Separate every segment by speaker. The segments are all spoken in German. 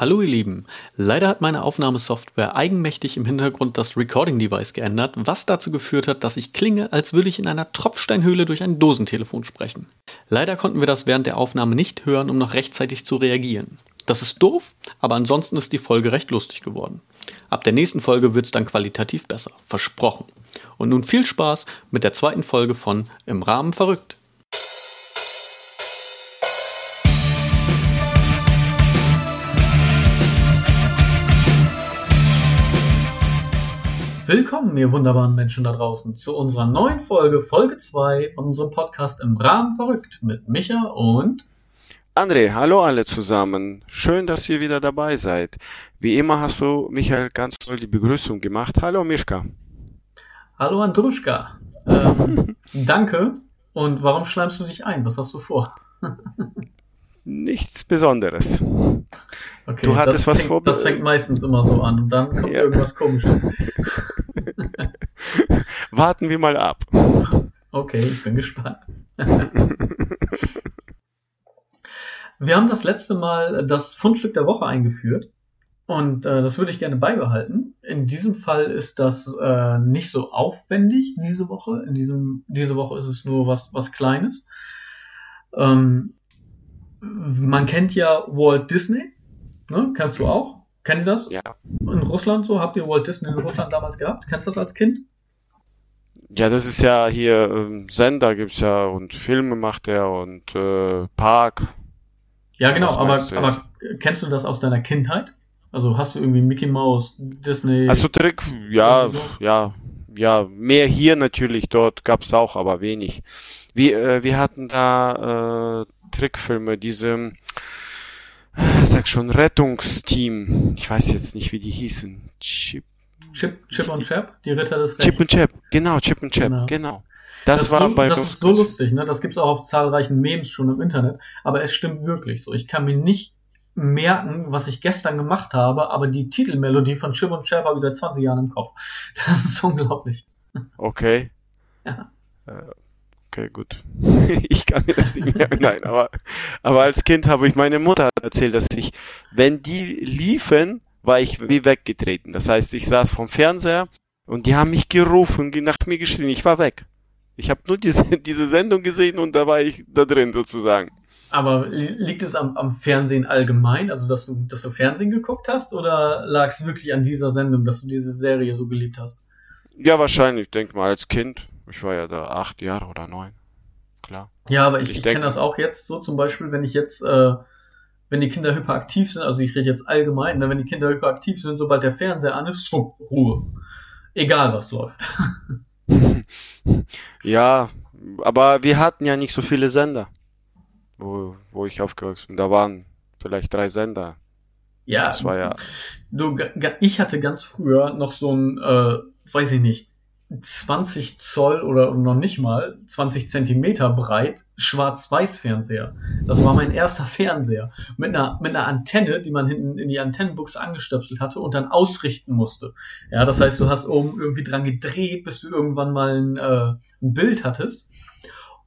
Speaker 1: Hallo ihr Lieben, leider hat meine Aufnahmesoftware eigenmächtig im Hintergrund das Recording-Device geändert, was dazu geführt hat, dass ich klinge, als würde ich in einer Tropfsteinhöhle durch ein Dosentelefon sprechen. Leider konnten wir das während der Aufnahme nicht hören, um noch rechtzeitig zu reagieren. Das ist doof, aber ansonsten ist die Folge recht lustig geworden. Ab der nächsten Folge wird es dann qualitativ besser, versprochen. Und nun viel Spaß mit der zweiten Folge von Im Rahmen verrückt. Willkommen, ihr wunderbaren Menschen da draußen, zu unserer neuen Folge, Folge 2 von unserem Podcast Im Rahmen verrückt mit Micha und
Speaker 2: André, hallo alle zusammen. Schön, dass ihr wieder dabei seid. Wie immer hast du, Michael, ganz toll die Begrüßung gemacht. Hallo, Mischka.
Speaker 1: Hallo, Andruschka. Ähm, danke. Und warum schleimst du dich ein? Was hast du vor?
Speaker 2: Nichts Besonderes.
Speaker 1: Okay, du hattest was vor. Das fängt meistens immer so an und dann kommt ja. irgendwas Komisches.
Speaker 2: Warten wir mal ab.
Speaker 1: Okay, ich bin gespannt. wir haben das letzte Mal das Fundstück der Woche eingeführt und äh, das würde ich gerne beibehalten. In diesem Fall ist das äh, nicht so aufwendig diese Woche. In diesem diese Woche ist es nur was was Kleines. Ähm, man kennt ja Walt Disney, ne? Kennst du auch? Kennt ihr das?
Speaker 2: Ja.
Speaker 1: In Russland so? Habt ihr Walt Disney in Russland damals gehabt? Kennst du das als Kind?
Speaker 2: Ja, das ist ja hier ähm, Sender gibt's ja und Filme macht er und äh, Park.
Speaker 1: Ja, genau, aber, aber kennst du das aus deiner Kindheit? Also hast du irgendwie Mickey Mouse, Disney?
Speaker 2: Also Trick, ja, so? ja, ja, mehr hier natürlich, dort gab's auch, aber wenig. Wir, äh, wir hatten da äh, Trickfilme, diese, sag schon, Rettungsteam. Ich weiß jetzt nicht, wie die hießen.
Speaker 1: Chip. Chip, Chip und Chap, die Ritter des
Speaker 2: Rechts. Chip und Chap, genau, Chip und Chap, genau. genau.
Speaker 1: Das, das war so, bei Das ist so lustig, ne? Das gibt's auch auf zahlreichen Memes schon im Internet. Aber es stimmt wirklich so. Ich kann mir nicht merken, was ich gestern gemacht habe, aber die Titelmelodie von Chip und Chap habe ich seit 20 Jahren im Kopf. Das ist unglaublich.
Speaker 2: Okay. Ja. Äh, okay, gut. ich kann mir das nicht mehr. Nein, aber, aber als Kind habe ich meine Mutter erzählt, dass ich, wenn die liefen, war ich wie weggetreten. Das heißt, ich saß vom Fernseher und die haben mich gerufen, nach mir geschrien. Ich war weg. Ich habe nur diese, diese Sendung gesehen und da war ich da drin sozusagen.
Speaker 1: Aber liegt es am, am Fernsehen allgemein, also dass du, dass du Fernsehen geguckt hast, oder lag es wirklich an dieser Sendung, dass du diese Serie so geliebt hast?
Speaker 2: Ja, wahrscheinlich, denk mal, als Kind. Ich war ja da acht Jahre oder neun. Klar.
Speaker 1: Ja, aber ich, ich, ich kenne das auch jetzt so zum Beispiel, wenn ich jetzt, äh, wenn die Kinder hyperaktiv sind, also ich rede jetzt allgemein, ne, wenn die Kinder hyperaktiv sind, sobald der Fernseher an ist, schwupp, Ruhe. Egal was läuft.
Speaker 2: ja, aber wir hatten ja nicht so viele Sender, wo, wo ich aufgewachsen bin. Da waren vielleicht drei Sender.
Speaker 1: Ja, das war ja. Du, ich hatte ganz früher noch so ein, äh, weiß ich nicht, 20 Zoll oder noch nicht mal 20 Zentimeter breit Schwarz-Weiß-Fernseher. Das war mein erster Fernseher mit einer mit einer Antenne, die man hinten in die Antennenbuchse angestöpselt hatte und dann ausrichten musste. Ja, das heißt, du hast oben irgendwie dran gedreht, bis du irgendwann mal ein, äh, ein Bild hattest.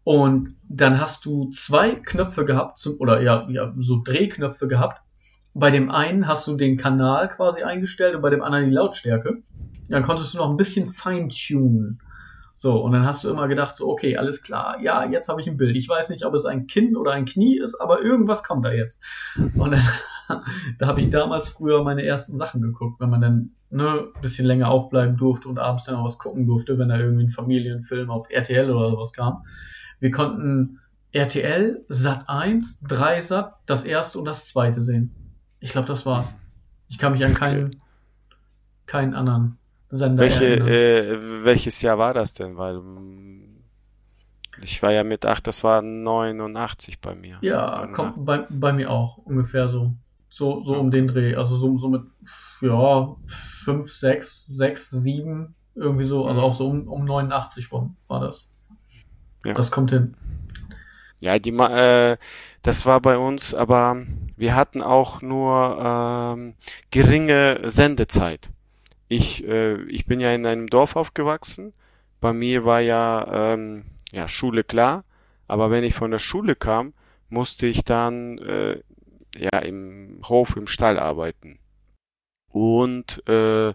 Speaker 1: Und dann hast du zwei Knöpfe gehabt zum, oder ja, ja, so Drehknöpfe gehabt. Bei dem einen hast du den Kanal quasi eingestellt und bei dem anderen die Lautstärke dann konntest du noch ein bisschen feintunen. So, und dann hast du immer gedacht, so, okay, alles klar, ja, jetzt habe ich ein Bild. Ich weiß nicht, ob es ein Kinn oder ein Knie ist, aber irgendwas kommt da jetzt. Und dann, da habe ich damals früher meine ersten Sachen geguckt, wenn man dann ne, ein bisschen länger aufbleiben durfte und abends dann noch was gucken durfte, wenn da irgendwie ein Familienfilm auf RTL oder sowas kam. Wir konnten RTL, Sat 1, 3 Sat, das erste und das zweite sehen. Ich glaube, das war's. Ich kann mich an keinen, keinen anderen
Speaker 2: Sender Welche, äh, welches Jahr war das denn? Weil mm, ich war ja mit 8, das war 89 bei mir.
Speaker 1: Ja, kommt bei, bei mir auch ungefähr so. So, so um den Dreh. Also so, so mit ja, 5, 6, 6, 7, irgendwie so, also mhm. auch so um, um 89 rum war das. Ja. Das kommt hin.
Speaker 2: Ja, die äh, das war bei uns, aber wir hatten auch nur ähm, geringe Sendezeit ich, äh, ich bin ja in einem Dorf aufgewachsen. Bei mir war ja, ähm, ja Schule klar, aber wenn ich von der Schule kam, musste ich dann äh, ja, im Hof, im Stall arbeiten. Und äh,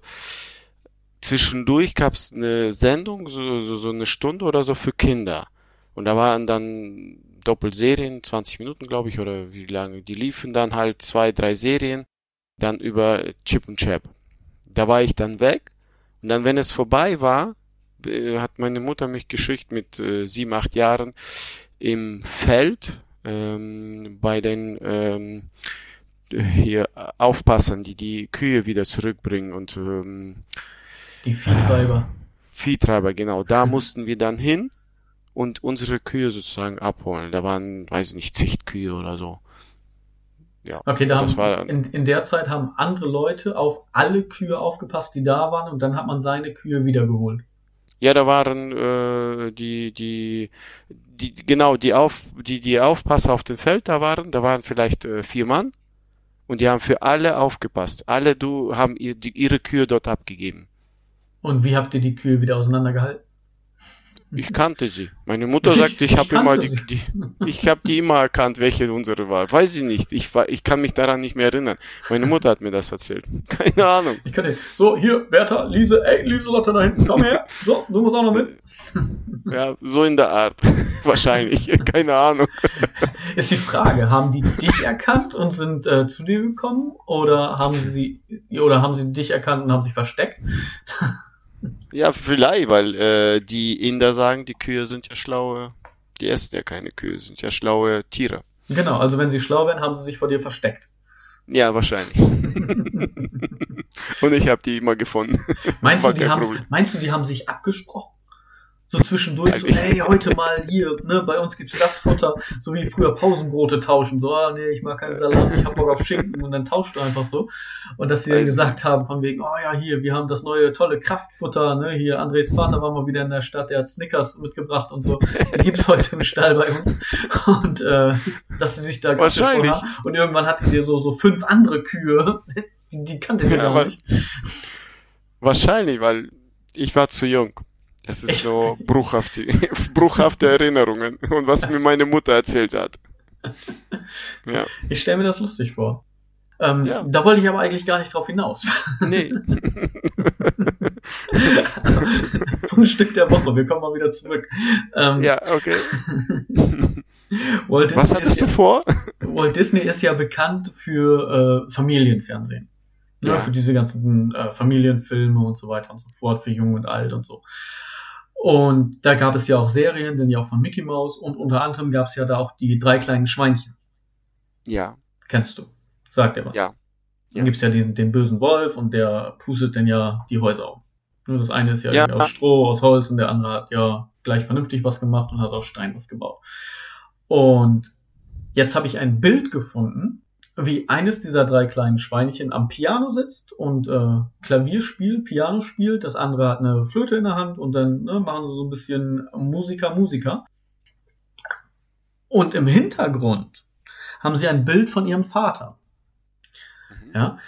Speaker 2: zwischendurch gab es eine Sendung, so, so, so eine Stunde oder so für Kinder. Und da waren dann Doppelserien, 20 Minuten, glaube ich, oder wie lange. Die liefen dann halt zwei, drei Serien, dann über Chip und Chap. Da war ich dann weg. Und dann, wenn es vorbei war, äh, hat meine Mutter mich geschickt mit äh, sieben, acht Jahren im Feld ähm, bei den ähm, hier Aufpassern, die die Kühe wieder zurückbringen und ähm,
Speaker 1: die Viehtreiber.
Speaker 2: Viehtreiber, genau. Da mussten wir dann hin und unsere Kühe sozusagen abholen. Da waren, weiß ich nicht, zig Kühe oder so.
Speaker 1: Ja, okay, da haben, war, in, in der Zeit haben andere Leute auf alle Kühe aufgepasst, die da waren, und dann hat man seine Kühe wiedergeholt.
Speaker 2: Ja, da waren äh, die, die, die, genau, die auf, die, die Aufpasser auf dem Feld da waren, da waren vielleicht äh, vier Mann und die haben für alle aufgepasst. Alle du haben ihr, die, ihre Kühe dort abgegeben.
Speaker 1: Und wie habt ihr die Kühe wieder auseinandergehalten?
Speaker 2: Ich kannte sie. Meine Mutter ich, sagte, ich, ich habe immer die, die, ich habe die immer erkannt, welche unsere war. Weiß ich nicht. Ich war, ich kann mich daran nicht mehr erinnern. Meine Mutter hat mir das erzählt. Keine Ahnung.
Speaker 1: Ich kann nicht. So, hier, Bertha, Lise, ey, Lieselotte da hinten, komm her. So, du musst auch noch mit.
Speaker 2: Ja, so in der Art. Wahrscheinlich. Keine Ahnung.
Speaker 1: Ist die Frage, haben die dich erkannt und sind äh, zu dir gekommen? Oder haben sie, oder haben sie dich erkannt und haben sich versteckt?
Speaker 2: Ja, vielleicht, weil äh, die Inder sagen, die Kühe sind ja schlaue, die essen ja keine Kühe, sind ja schlaue Tiere.
Speaker 1: Genau, also wenn sie schlau wären, haben sie sich vor dir versteckt.
Speaker 2: Ja, wahrscheinlich. Und ich habe die immer gefunden.
Speaker 1: Meinst du, die haben, meinst du, die haben sich abgesprochen? So zwischendurch, so, hey, heute mal hier, ne, bei uns gibt's das Futter, so wie früher Pausenbrote tauschen, so, ah, nee, ich mag keinen Salat, ich hab Bock auf Schinken und dann tauscht du einfach so. Und dass sie dann gesagt haben, von wegen, oh ja, hier, wir haben das neue tolle Kraftfutter, ne, hier, Andres Vater war mal wieder in der Stadt, der hat Snickers mitgebracht und so, den gibt's heute im Stall bei uns. Und, äh, dass sie sich da
Speaker 2: Wahrscheinlich.
Speaker 1: haben. Und irgendwann hattet ihr so, so fünf andere Kühe, die, die kannte ihr ja, gar nicht.
Speaker 2: Wahrscheinlich, weil ich war zu jung. Es ist so bruchhafte, bruchhafte Erinnerungen und was mir meine Mutter erzählt hat.
Speaker 1: Ja. Ich stelle mir das lustig vor. Ähm, ja. Da wollte ich aber eigentlich gar nicht drauf hinaus. Nee. Frühstück der Woche, wir kommen mal wieder zurück.
Speaker 2: Ähm, ja, okay. Was hattest du ja, vor?
Speaker 1: Walt Disney ist ja bekannt für äh, Familienfernsehen. Ne, ja. Für diese ganzen äh, Familienfilme und so weiter und so fort, für Jung und Alt und so. Und da gab es ja auch Serien, denn ja auch von Mickey Mouse und unter anderem gab es ja da auch die drei kleinen Schweinchen.
Speaker 2: Ja.
Speaker 1: Kennst du? Sagt dir was?
Speaker 2: Ja.
Speaker 1: Dann gibt's ja diesen, den bösen Wolf und der pustet dann ja die Häuser um. Das eine ist ja, ja. aus Stroh, aus Holz und der andere hat ja gleich vernünftig was gemacht und hat aus Stein was gebaut. Und jetzt habe ich ein Bild gefunden, wie eines dieser drei kleinen Schweinchen am Piano sitzt und äh, Klavier spielt, Piano spielt, das andere hat eine Flöte in der Hand und dann ne, machen sie so ein bisschen Musiker, Musiker. Und im Hintergrund haben sie ein Bild von ihrem Vater. Mhm. Ja,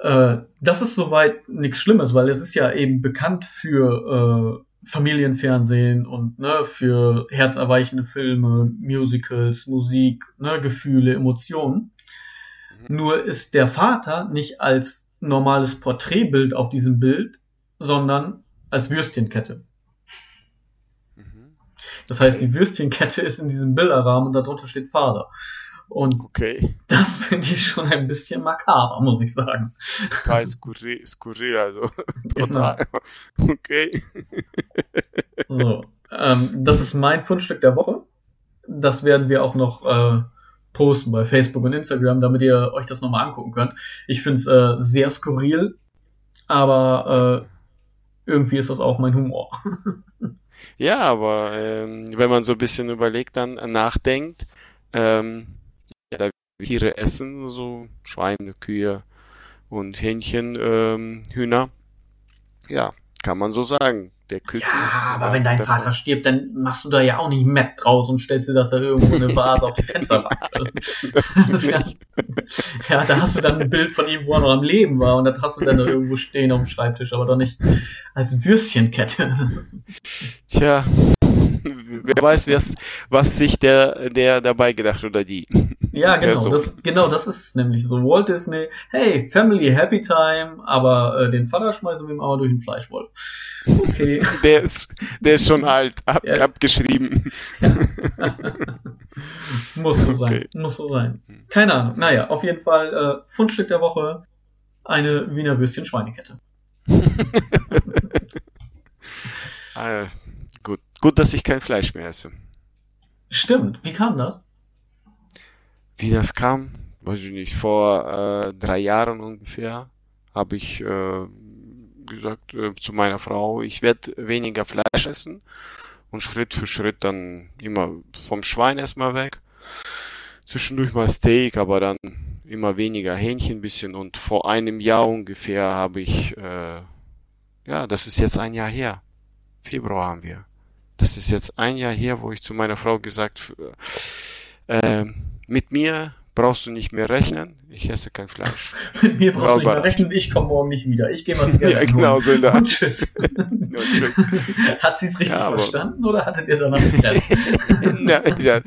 Speaker 1: äh, das ist soweit nichts Schlimmes, weil es ist ja eben bekannt für äh, Familienfernsehen und ne, für herzerweichende Filme, Musicals, Musik, ne, Gefühle, Emotionen. Nur ist der Vater nicht als normales Porträtbild auf diesem Bild, sondern als Würstchenkette. Mhm. Das heißt, die Würstchenkette ist in diesem Bilderrahmen und darunter steht Vater. Und okay. das finde ich schon ein bisschen makaber, muss ich sagen.
Speaker 2: Total skurril, skurril also. Total. Genau. Okay.
Speaker 1: So, ähm, das ist mein Fundstück der Woche. Das werden wir auch noch äh, posten bei Facebook und Instagram, damit ihr euch das nochmal angucken könnt. Ich finde es äh, sehr skurril, aber äh, irgendwie ist das auch mein Humor.
Speaker 2: ja, aber ähm, wenn man so ein bisschen überlegt, dann äh, nachdenkt, ähm, ja, da Tiere essen, so Schweine, Kühe und Hähnchen, ähm, Hühner. Ja, kann man so sagen der Küken.
Speaker 1: Ja, aber wenn dein Vater stirbt, dann machst du da ja auch nicht Matt draus und stellst dir das da irgendwo in eine Vase auf die Fensterbank. ja, ja, da hast du dann ein Bild von ihm, wo er noch am Leben war und das hast du dann da irgendwo stehen auf dem Schreibtisch, aber doch nicht als Würstchenkette.
Speaker 2: Tja, wer weiß, was, sich der, der dabei gedacht oder die.
Speaker 1: Ja, genau, das, genau, das ist nämlich so. Walt Disney, hey, Family Happy Time, aber äh, den Vater schmeißen wir ihm aber durch den Fleischwolf.
Speaker 2: Okay. der ist, der ist schon alt, ab, ja. abgeschrieben. Ja.
Speaker 1: muss so sein, okay. muss so sein. Keine Ahnung. Naja, auf jeden Fall äh, Fundstück der Woche, eine Wiener Würstchen Schweinekette.
Speaker 2: ah, gut. dass ich kein Fleisch mehr esse.
Speaker 1: Stimmt, wie kam das?
Speaker 2: Wie das kam, weiß ich nicht. Vor äh, drei Jahren ungefähr habe ich äh, gesagt äh, zu meiner Frau, ich werde weniger Fleisch essen und Schritt für Schritt dann immer vom Schwein erstmal weg. Zwischendurch mal Steak, aber dann immer weniger Hähnchen bisschen und vor einem Jahr ungefähr habe ich, äh, ja, das ist jetzt ein Jahr her. Februar haben wir. Das ist jetzt ein Jahr her, wo ich zu meiner Frau gesagt, äh, mit mir brauchst du nicht mehr rechnen, ich esse kein Fleisch.
Speaker 1: Mit mir brauchst du nicht mehr rechnen, ich komme morgen nicht wieder. Ich gehe mal Zigaretten
Speaker 2: Ja, genau so in der
Speaker 1: Und tschüss. und tschüss. Hat sie es richtig ja, verstanden oder hattet ihr danach Stress?
Speaker 2: ja, ja,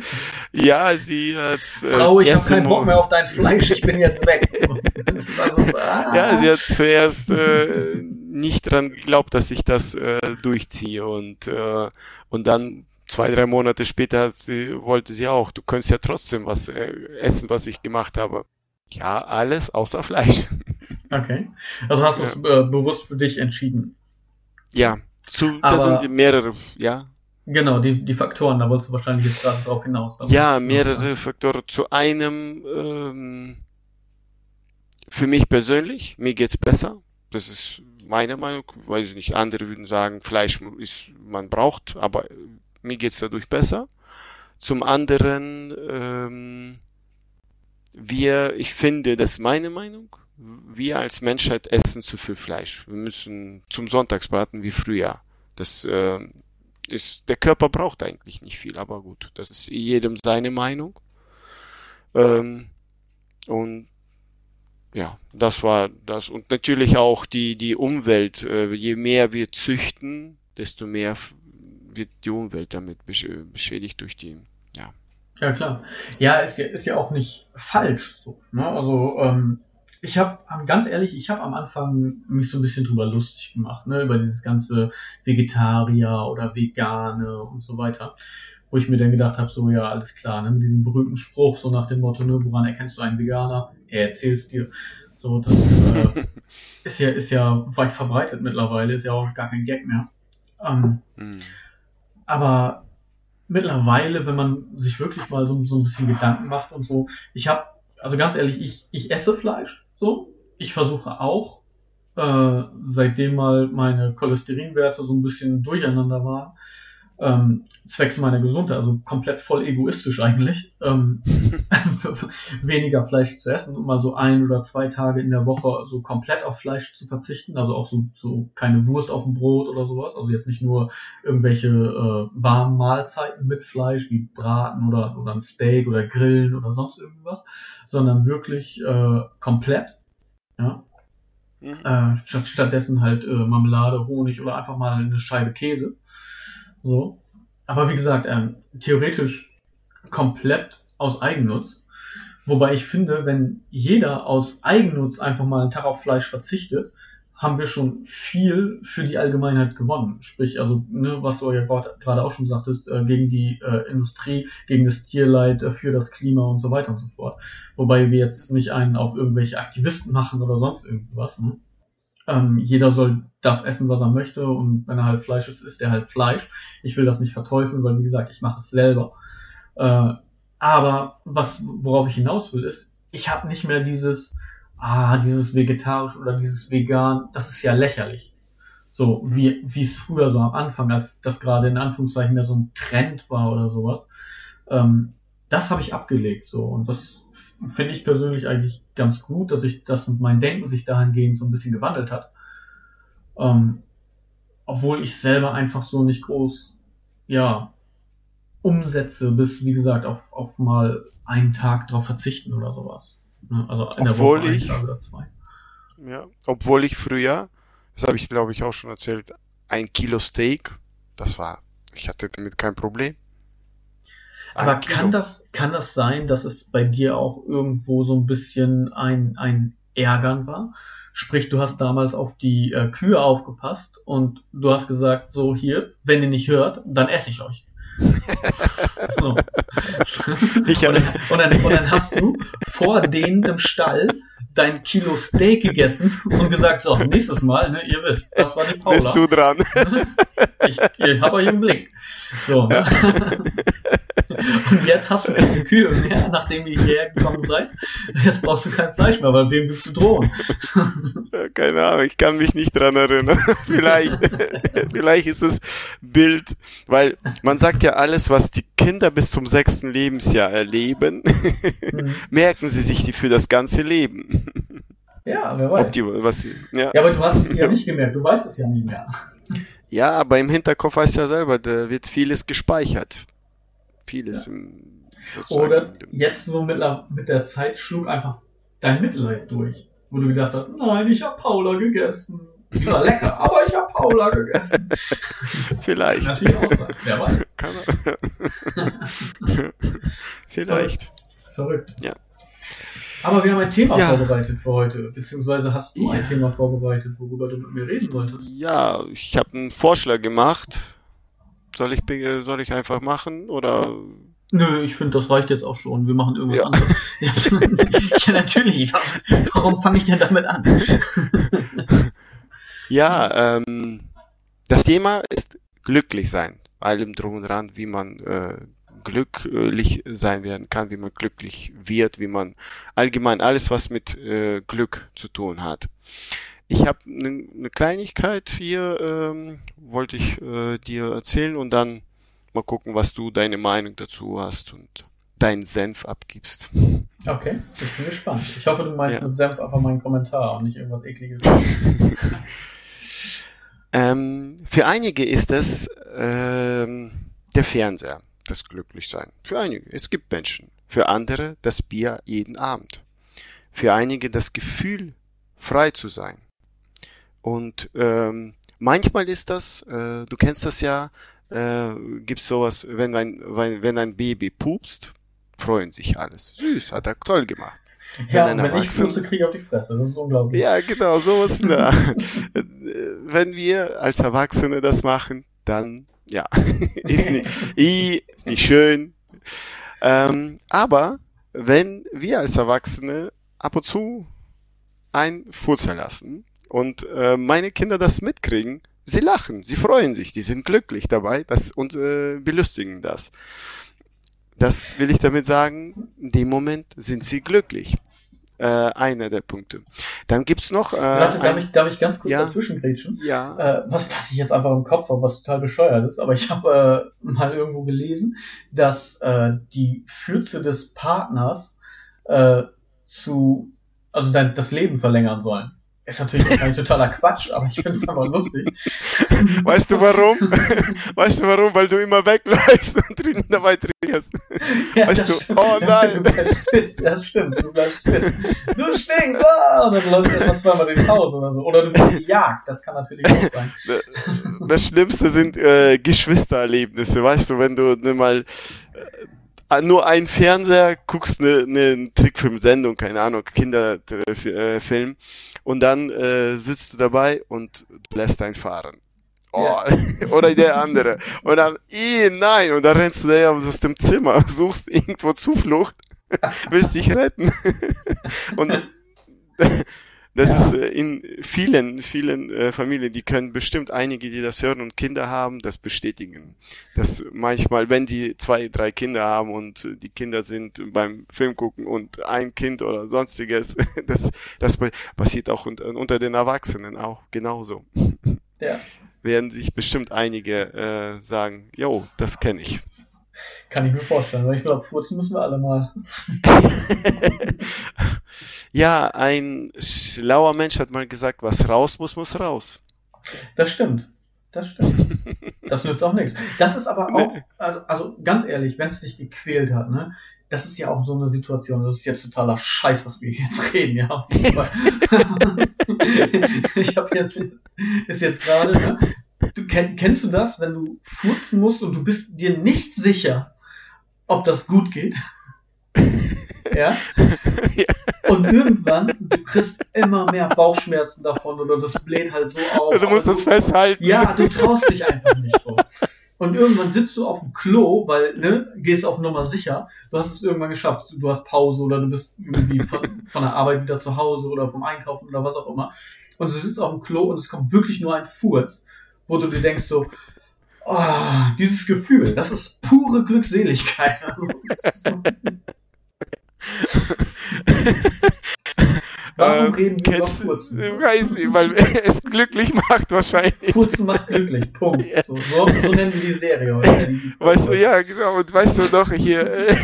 Speaker 2: ja, sie hat
Speaker 1: äh, Frau, ich habe keinen Bock mehr auf dein Fleisch, ich bin jetzt weg.
Speaker 2: also so, ah. Ja, sie hat zuerst äh, nicht dran geglaubt, dass ich das äh, durchziehe und äh, und dann zwei, drei Monate später sie, wollte sie auch, du könntest ja trotzdem was äh, essen, was ich gemacht habe. Ja, alles außer Fleisch.
Speaker 1: Okay. Also hast du es äh, bewusst für dich entschieden.
Speaker 2: Ja, zu, das sind mehrere, ja.
Speaker 1: Genau, die, die Faktoren, da wolltest du wahrscheinlich jetzt gerade drauf hinaus.
Speaker 2: Ja, mehrere Faktoren. Zu einem, ähm, für mich persönlich, mir geht's besser. Das ist meine Meinung. Weiß ich nicht, andere würden sagen, Fleisch ist, man braucht, aber mir geht's dadurch besser. Zum anderen, ähm, wir, ich finde, das ist meine Meinung, wir als Menschheit essen zu viel Fleisch. Wir müssen zum Sonntagsbraten wie früher. Das äh, ist, der Körper braucht eigentlich nicht viel, aber gut, das ist jedem seine Meinung. Ähm, und ja, das war das. Und natürlich auch die, die Umwelt. Äh, je mehr wir züchten, desto mehr wird die Umwelt damit beschädigt durch die, ja.
Speaker 1: Ja, klar. Ja, ist ja, ist ja auch nicht falsch so. Ne? Also, ähm, ich habe, ganz ehrlich, ich habe am Anfang mich so ein bisschen drüber lustig gemacht, ne, über dieses ganze Vegetarier oder Vegane und so weiter. Wo ich mir dann gedacht habe, so, ja, alles klar, ne, mit diesem berühmten Spruch, so nach dem Motto, ne, woran erkennst du einen Veganer? Er erzählt's dir. So, das äh, ist ja, ist ja weit verbreitet mittlerweile, ist ja auch gar kein Gag mehr. Ähm, mhm. Aber mittlerweile, wenn man sich wirklich mal so, so ein bisschen Gedanken macht und so, ich habe, also ganz ehrlich, ich, ich esse Fleisch, so. Ich versuche auch, äh, seitdem mal meine Cholesterinwerte so ein bisschen durcheinander waren, ähm, zwecks meiner Gesundheit, also komplett voll egoistisch eigentlich, ähm, weniger Fleisch zu essen und mal so ein oder zwei Tage in der Woche so komplett auf Fleisch zu verzichten, also auch so, so keine Wurst auf dem Brot oder sowas, also jetzt nicht nur irgendwelche äh, warmen Mahlzeiten mit Fleisch wie Braten oder, oder ein Steak oder Grillen oder sonst irgendwas, sondern wirklich äh, komplett, ja, mhm. äh, statt, stattdessen halt äh, Marmelade, Honig oder einfach mal eine Scheibe Käse. So. Aber wie gesagt, ähm, theoretisch komplett aus Eigennutz. Wobei ich finde, wenn jeder aus Eigennutz einfach mal einen Tag auf Fleisch verzichtet, haben wir schon viel für die Allgemeinheit gewonnen. Sprich, also, ne, was du ja gerade auch schon sagtest, äh, gegen die äh, Industrie, gegen das Tierleid, äh, für das Klima und so weiter und so fort. Wobei wir jetzt nicht einen auf irgendwelche Aktivisten machen oder sonst irgendwas. Ne? Ähm, jeder soll das essen, was er möchte und wenn er halt Fleisch ist, isst er halt Fleisch. Ich will das nicht verteufeln, weil wie gesagt, ich mache es selber. Äh, aber was, worauf ich hinaus will, ist, ich habe nicht mehr dieses, ah, dieses vegetarisch oder dieses vegan, das ist ja lächerlich. So, wie, wie es früher so am Anfang, als das gerade in Anführungszeichen mehr so ein Trend war oder sowas. Ähm, das habe ich abgelegt, so. Und das finde ich persönlich eigentlich ganz gut, dass ich das und mein Denken sich dahingehend so ein bisschen gewandelt hat. Ähm, obwohl ich selber einfach so nicht groß, ja, umsetze, bis, wie gesagt, auf, auf mal einen Tag drauf verzichten oder sowas. Ne? Also
Speaker 2: in obwohl der Woche ich, Tag oder zwei. Ja, obwohl ich früher, das habe ich glaube ich auch schon erzählt, ein Kilo Steak, das war, ich hatte damit kein Problem.
Speaker 1: Aber kann das, kann das sein, dass es bei dir auch irgendwo so ein bisschen ein, ein Ärgern war? Sprich, du hast damals auf die äh, Kühe aufgepasst und du hast gesagt, so hier, wenn ihr nicht hört, dann esse ich euch. so. und, dann, und, dann, und dann hast du vor denen im Stall dein Kilo Steak gegessen und gesagt, so, nächstes Mal, ne, ihr wisst, das war die Paula.
Speaker 2: Bist du dran?
Speaker 1: ich, ich habe euch im Blick. So, ne? Und jetzt hast du keine Kühe mehr, nachdem ihr hierher gekommen seid. Jetzt brauchst du kein Fleisch mehr, weil wem willst du drohen?
Speaker 2: Keine Ahnung, ich kann mich nicht dran erinnern. vielleicht, vielleicht ist es Bild, weil man sagt ja alles, was die Kinder bis zum sechsten Lebensjahr erleben, mhm. merken sie sich die für das ganze Leben.
Speaker 1: Ja, wer weiß.
Speaker 2: Die, was,
Speaker 1: ja. ja, aber du hast es ja nicht gemerkt, du weißt es ja nie mehr.
Speaker 2: Ja, aber im Hinterkopf weißt du ja selber, da wird vieles gespeichert vieles ja. im
Speaker 1: Oder jetzt so mit der, mit der Zeit schlug einfach dein Mitleid durch, wo du gedacht hast, nein, ich habe Paula gegessen. Sie war lecker, aber ich habe Paula gegessen.
Speaker 2: Vielleicht.
Speaker 1: Natürlich auch sein, wer weiß.
Speaker 2: Kann er. Vielleicht.
Speaker 1: Verrückt.
Speaker 2: Ja.
Speaker 1: Aber wir haben ein Thema ja. vorbereitet für heute, beziehungsweise hast du ein Thema vorbereitet, worüber du mit mir reden wolltest?
Speaker 2: Ja, ich habe einen Vorschlag gemacht soll ich, soll ich einfach machen oder?
Speaker 1: Nö, ich finde, das reicht jetzt auch schon. Wir machen irgendwas ja. anderes. ja, natürlich. Warum fange ich denn damit an?
Speaker 2: ja, ähm, das Thema ist glücklich sein. Allem drum und dran, wie man äh, glücklich sein werden kann, wie man glücklich wird, wie man allgemein alles, was mit äh, Glück zu tun hat. Ich habe eine ne Kleinigkeit hier, ähm, wollte ich äh, dir erzählen und dann mal gucken, was du deine Meinung dazu hast und deinen Senf abgibst.
Speaker 1: Okay, ich bin gespannt. Ich hoffe, du meinst ja. mit Senf einfach meinen Kommentar und nicht irgendwas ekliges.
Speaker 2: ähm, für einige ist es ähm, der Fernseher, das Glücklichsein. Für einige. Es gibt Menschen. Für andere das Bier jeden Abend. Für einige das Gefühl, frei zu sein. Und ähm, manchmal ist das, äh, du kennst das ja, äh, gibt sowas, wenn ein, wenn ein Baby pupst, freuen sich alles. Süß, hat er toll gemacht.
Speaker 1: Ja, wenn, wenn ich pupse, kriege auf die Fresse. Das ist unglaublich.
Speaker 2: Ja, genau, sowas. da. wenn wir als Erwachsene das machen, dann, ja, ist nicht, ist nicht schön. Ähm, aber wenn wir als Erwachsene ab und zu ein Furzer lassen, und äh, meine Kinder das mitkriegen, sie lachen, sie freuen sich, die sind glücklich dabei das, und äh, belustigen das. Das will ich damit sagen, in dem Moment sind sie glücklich. Äh, einer der Punkte. Dann gibt's noch. Äh,
Speaker 1: Warte, darf, ich, darf ich ganz kurz
Speaker 2: ja,
Speaker 1: dazwischen grätschen?
Speaker 2: Ja.
Speaker 1: Äh, was, was ich jetzt einfach im Kopf habe, was total bescheuert ist, aber ich habe äh, mal irgendwo gelesen, dass äh, die Fürze des Partners äh, zu, also dein, das Leben verlängern sollen. Ist natürlich wahrscheinlich totaler Quatsch, aber ich finde es aber lustig.
Speaker 2: Weißt du warum? Weißt du warum? Weil du immer wegläufst und dabei trainierst. Ja, weißt du,
Speaker 1: stimmt. oh nein. Das stimmt, das stimmt, du bleibst fit. Du stinkst, ah! Und dann läufst du erstmal zweimal durchs Haus oder so. Oder du bist gejagt, das kann natürlich auch sein.
Speaker 2: Das Schlimmste sind äh, Geschwistererlebnisse, weißt du, wenn du ne, mal äh, nur ein Fernseher, guckst eine, eine Trickfilm-Sendung, keine Ahnung, Kinderfilm, und dann äh, sitzt du dabei und lässt einen fahren. Oh, ja. oder der andere. Und dann, ih, nein, und dann rennst du da aus dem Zimmer, suchst irgendwo Zuflucht, willst dich retten. und das ja. ist äh, in vielen, vielen äh, Familien, die können bestimmt einige, die das hören und Kinder haben, das bestätigen. Dass manchmal, wenn die zwei, drei Kinder haben und die Kinder sind beim Film gucken und ein Kind oder sonstiges, das, das passiert auch unter, unter den Erwachsenen auch genauso.
Speaker 1: Ja.
Speaker 2: Werden sich bestimmt einige äh, sagen, jo, das kenne ich.
Speaker 1: Kann ich mir vorstellen, weil ich glaube, furzen müssen wir alle mal.
Speaker 2: ja, ein schlauer Mensch hat mal gesagt, was raus muss, muss raus.
Speaker 1: Das stimmt. Das stimmt. Das nützt auch nichts. Das ist aber auch, also, also ganz ehrlich, wenn es dich gequält hat, ne, das ist ja auch so eine Situation, das ist jetzt totaler Scheiß, was wir jetzt reden, ja. ich habe jetzt, ist jetzt gerade, ne, Du, kenn, kennst du das, wenn du furzen musst und du bist dir nicht sicher, ob das gut geht. ja? ja? Und irgendwann, du kriegst immer mehr Bauchschmerzen davon oder das bläht halt so auf.
Speaker 2: Du musst das du, festhalten.
Speaker 1: Ja, du traust dich einfach nicht so. Und irgendwann sitzt du auf dem Klo, weil, ne, gehst auf Nummer sicher. Du hast es irgendwann geschafft. Du hast Pause oder du bist irgendwie von, von der Arbeit wieder zu Hause oder vom Einkaufen oder was auch immer. Und du sitzt auf dem Klo und es kommt wirklich nur ein Furz, wo du dir denkst so, oh, dieses Gefühl, das ist pure Glückseligkeit.
Speaker 2: Warum ähm, reden wir über Furzen? Weiß nicht, weil es glücklich macht wahrscheinlich.
Speaker 1: Furzen macht glücklich, Punkt. Ja. So, so, so, nennen wir die Serie heute.
Speaker 2: Weißt du, ja, genau. Und weißt du noch hier, äh,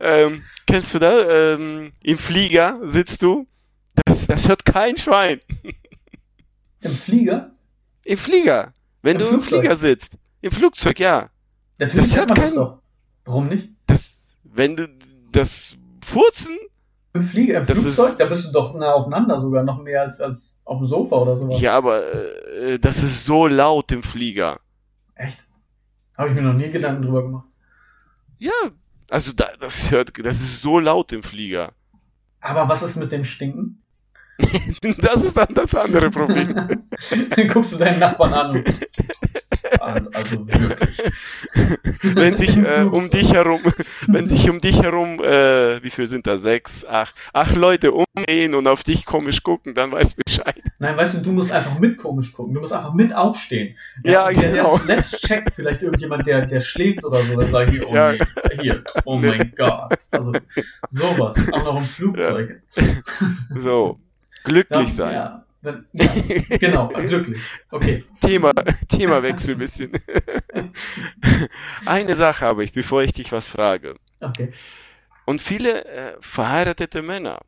Speaker 2: ähm, kennst du da, ähm, im Flieger sitzt du, das, das hört kein Schwein.
Speaker 1: Im Flieger?
Speaker 2: Im Flieger. Wenn Im du Flugzeug. im Flieger sitzt. Im Flugzeug, ja.
Speaker 1: Natürlich das hört kein, das doch. Warum nicht?
Speaker 2: Das, wenn du das Furzen
Speaker 1: im Flieger, im Flugzeug, ist, da bist du doch nah aufeinander sogar, noch mehr als, als auf dem Sofa oder sowas.
Speaker 2: Ja, aber äh, das ist so laut im Flieger.
Speaker 1: Echt? Habe ich mir noch nie Gedanken drüber gemacht.
Speaker 2: Ja, also da, das hört, das ist so laut im Flieger.
Speaker 1: Aber was ist mit dem Stinken?
Speaker 2: das ist dann das andere Problem.
Speaker 1: dann guckst du deinen Nachbarn an und also wirklich.
Speaker 2: wenn sich äh, um dich herum, wenn sich um dich herum, äh, wie viel sind da? Sechs, acht, acht Leute umgehen und auf dich komisch gucken, dann weißt du Bescheid.
Speaker 1: Nein, weißt du, du musst einfach mit komisch gucken. Du musst einfach mit aufstehen.
Speaker 2: Ja, ja genau.
Speaker 1: Der, der checkt vielleicht irgendjemand, der, der schläft oder so, dann sag ich, oh ja. nee, hier, oh mein Gott. Also, sowas. Auch noch im Flugzeug.
Speaker 2: Ja. So. Glücklich sein.
Speaker 1: Ja. Ja, genau, glücklich. Okay.
Speaker 2: Thema, Themawechsel ein bisschen. Eine Sache habe ich, bevor ich dich was frage.
Speaker 1: Okay.
Speaker 2: Und viele äh, verheiratete Männer,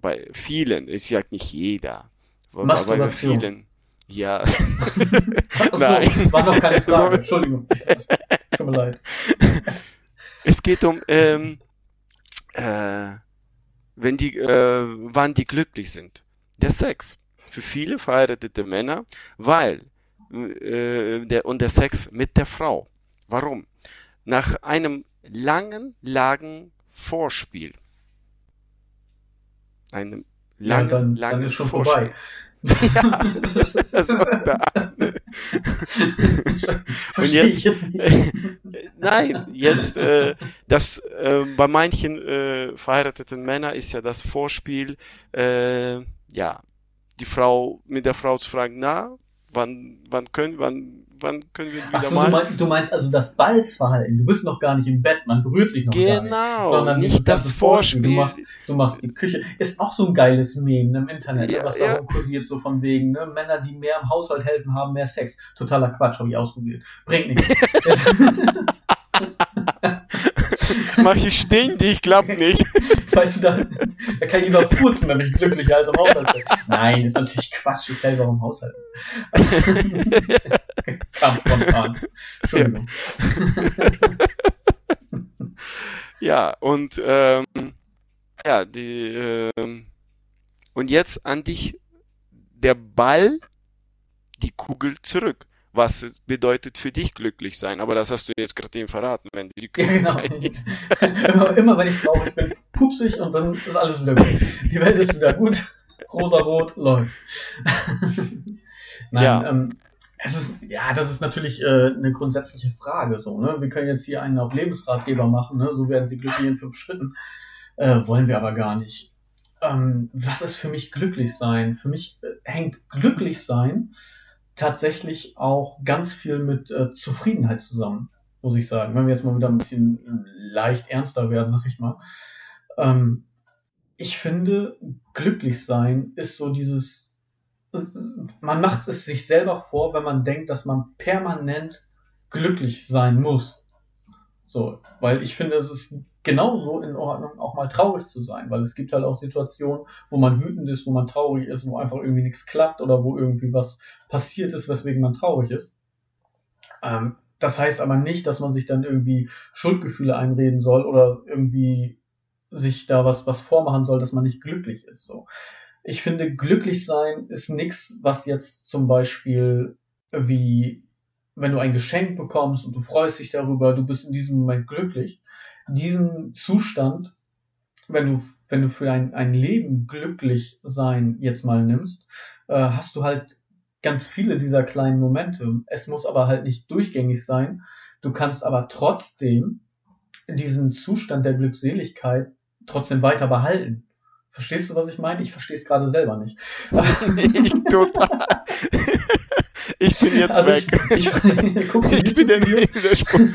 Speaker 2: bei vielen, ich sage nicht jeder, aber bei vielen, ja.
Speaker 1: Achso, Nein. War noch keine Frage, Entschuldigung. Tut mir leid.
Speaker 2: Es geht um, ähm, äh, wenn die, äh, wann die glücklich sind. Der Sex für viele verheiratete Männer, weil äh, der, und der Sex mit der Frau. Warum? Nach einem langen, langen Vorspiel. Einem langen, ja, dann, langen
Speaker 1: dann ist schon Vorspiel. vorbei.
Speaker 2: ja, da. und jetzt, jetzt nein, jetzt äh, das äh, bei manchen äh, verheirateten Männern ist ja das Vorspiel äh, ja die Frau, mit der Frau zu fragen, na, wann, wann können, wann, wann können wir wieder
Speaker 1: Ach so,
Speaker 2: mal?
Speaker 1: Du meinst, du meinst also das Balzverhalten. Du bist noch gar nicht im Bett, man berührt sich noch
Speaker 2: genau,
Speaker 1: gar nicht.
Speaker 2: Genau, sondern nicht das Vorspiel.
Speaker 1: Du machst, du machst die Küche. Ist auch so ein geiles Meme im Internet, ja, was ja. da kursiert, so von wegen, ne? Männer, die mehr im Haushalt helfen, haben mehr Sex. Totaler Quatsch, habe ich ausprobiert. Bringt nichts.
Speaker 2: Mach ich ständig, klappt nicht.
Speaker 1: Weißt du, da, da kann ich lieber furzen, wenn ich glücklicher als im Haushalt bin. Nein, ist natürlich Quatsch, ich helfe auch im Haushalt. Kam spontan. Entschuldigung.
Speaker 2: Ja, und ähm, ja, die ähm, und jetzt an dich der Ball, die Kugel zurück was bedeutet für dich glücklich sein. Aber das hast du jetzt gerade eben verraten, wenn du die
Speaker 1: ja, genau. immer, immer wenn ich traurig bin, pupsig und dann ist alles wieder gut. Die Welt ist wieder gut. Rosa-rot läuft. Nein, ja. ähm, es ist, ja, das ist natürlich äh, eine grundsätzliche Frage. So, ne? Wir können jetzt hier einen auf Lebensratgeber machen, ne? so werden sie glücklich in fünf Schritten. Äh, wollen wir aber gar nicht. Ähm, was ist für mich glücklich sein? Für mich äh, hängt glücklich sein tatsächlich auch ganz viel mit äh, Zufriedenheit zusammen, muss ich sagen. Wenn wir jetzt mal wieder ein bisschen leicht ernster werden, sag ich mal. Ähm, ich finde, glücklich sein ist so dieses, man macht es sich selber vor, wenn man denkt, dass man permanent glücklich sein muss. So, weil ich finde, es ist genauso in Ordnung, auch mal traurig zu sein, weil es gibt halt auch Situationen, wo man wütend ist, wo man traurig ist, wo einfach irgendwie nichts klappt oder wo irgendwie was passiert ist, weswegen man traurig ist. Ähm, das heißt aber nicht, dass man sich dann irgendwie Schuldgefühle einreden soll oder irgendwie sich da was, was vormachen soll, dass man nicht glücklich ist. So. Ich finde, glücklich sein ist nichts, was jetzt zum Beispiel wie wenn du ein Geschenk bekommst und du freust dich darüber, du bist in diesem Moment glücklich. Diesen Zustand, wenn du, wenn du für ein, ein Leben glücklich sein jetzt mal nimmst, äh, hast du halt ganz viele dieser kleinen Momente. Es muss aber halt nicht durchgängig sein. Du kannst aber trotzdem diesen Zustand der Glückseligkeit trotzdem weiter behalten. Verstehst du, was ich meine? Ich verstehe es gerade selber nicht. ich, total.
Speaker 2: Ich bin jetzt also weg. Ich, ich, ich bin der, der Sprung.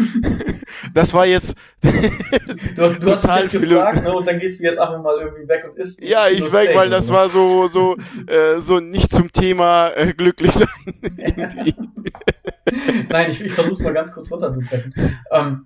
Speaker 2: Das war jetzt
Speaker 1: du, du hast mich jetzt gefragt, ne, und dann gehst du jetzt einfach mal irgendwie weg und isst.
Speaker 2: Ja, ich weg, weil das war so so äh, so nicht zum Thema äh, glücklich sein.
Speaker 1: Nein, ich, ich versuche mal ganz kurz runterzubrechen. Ähm,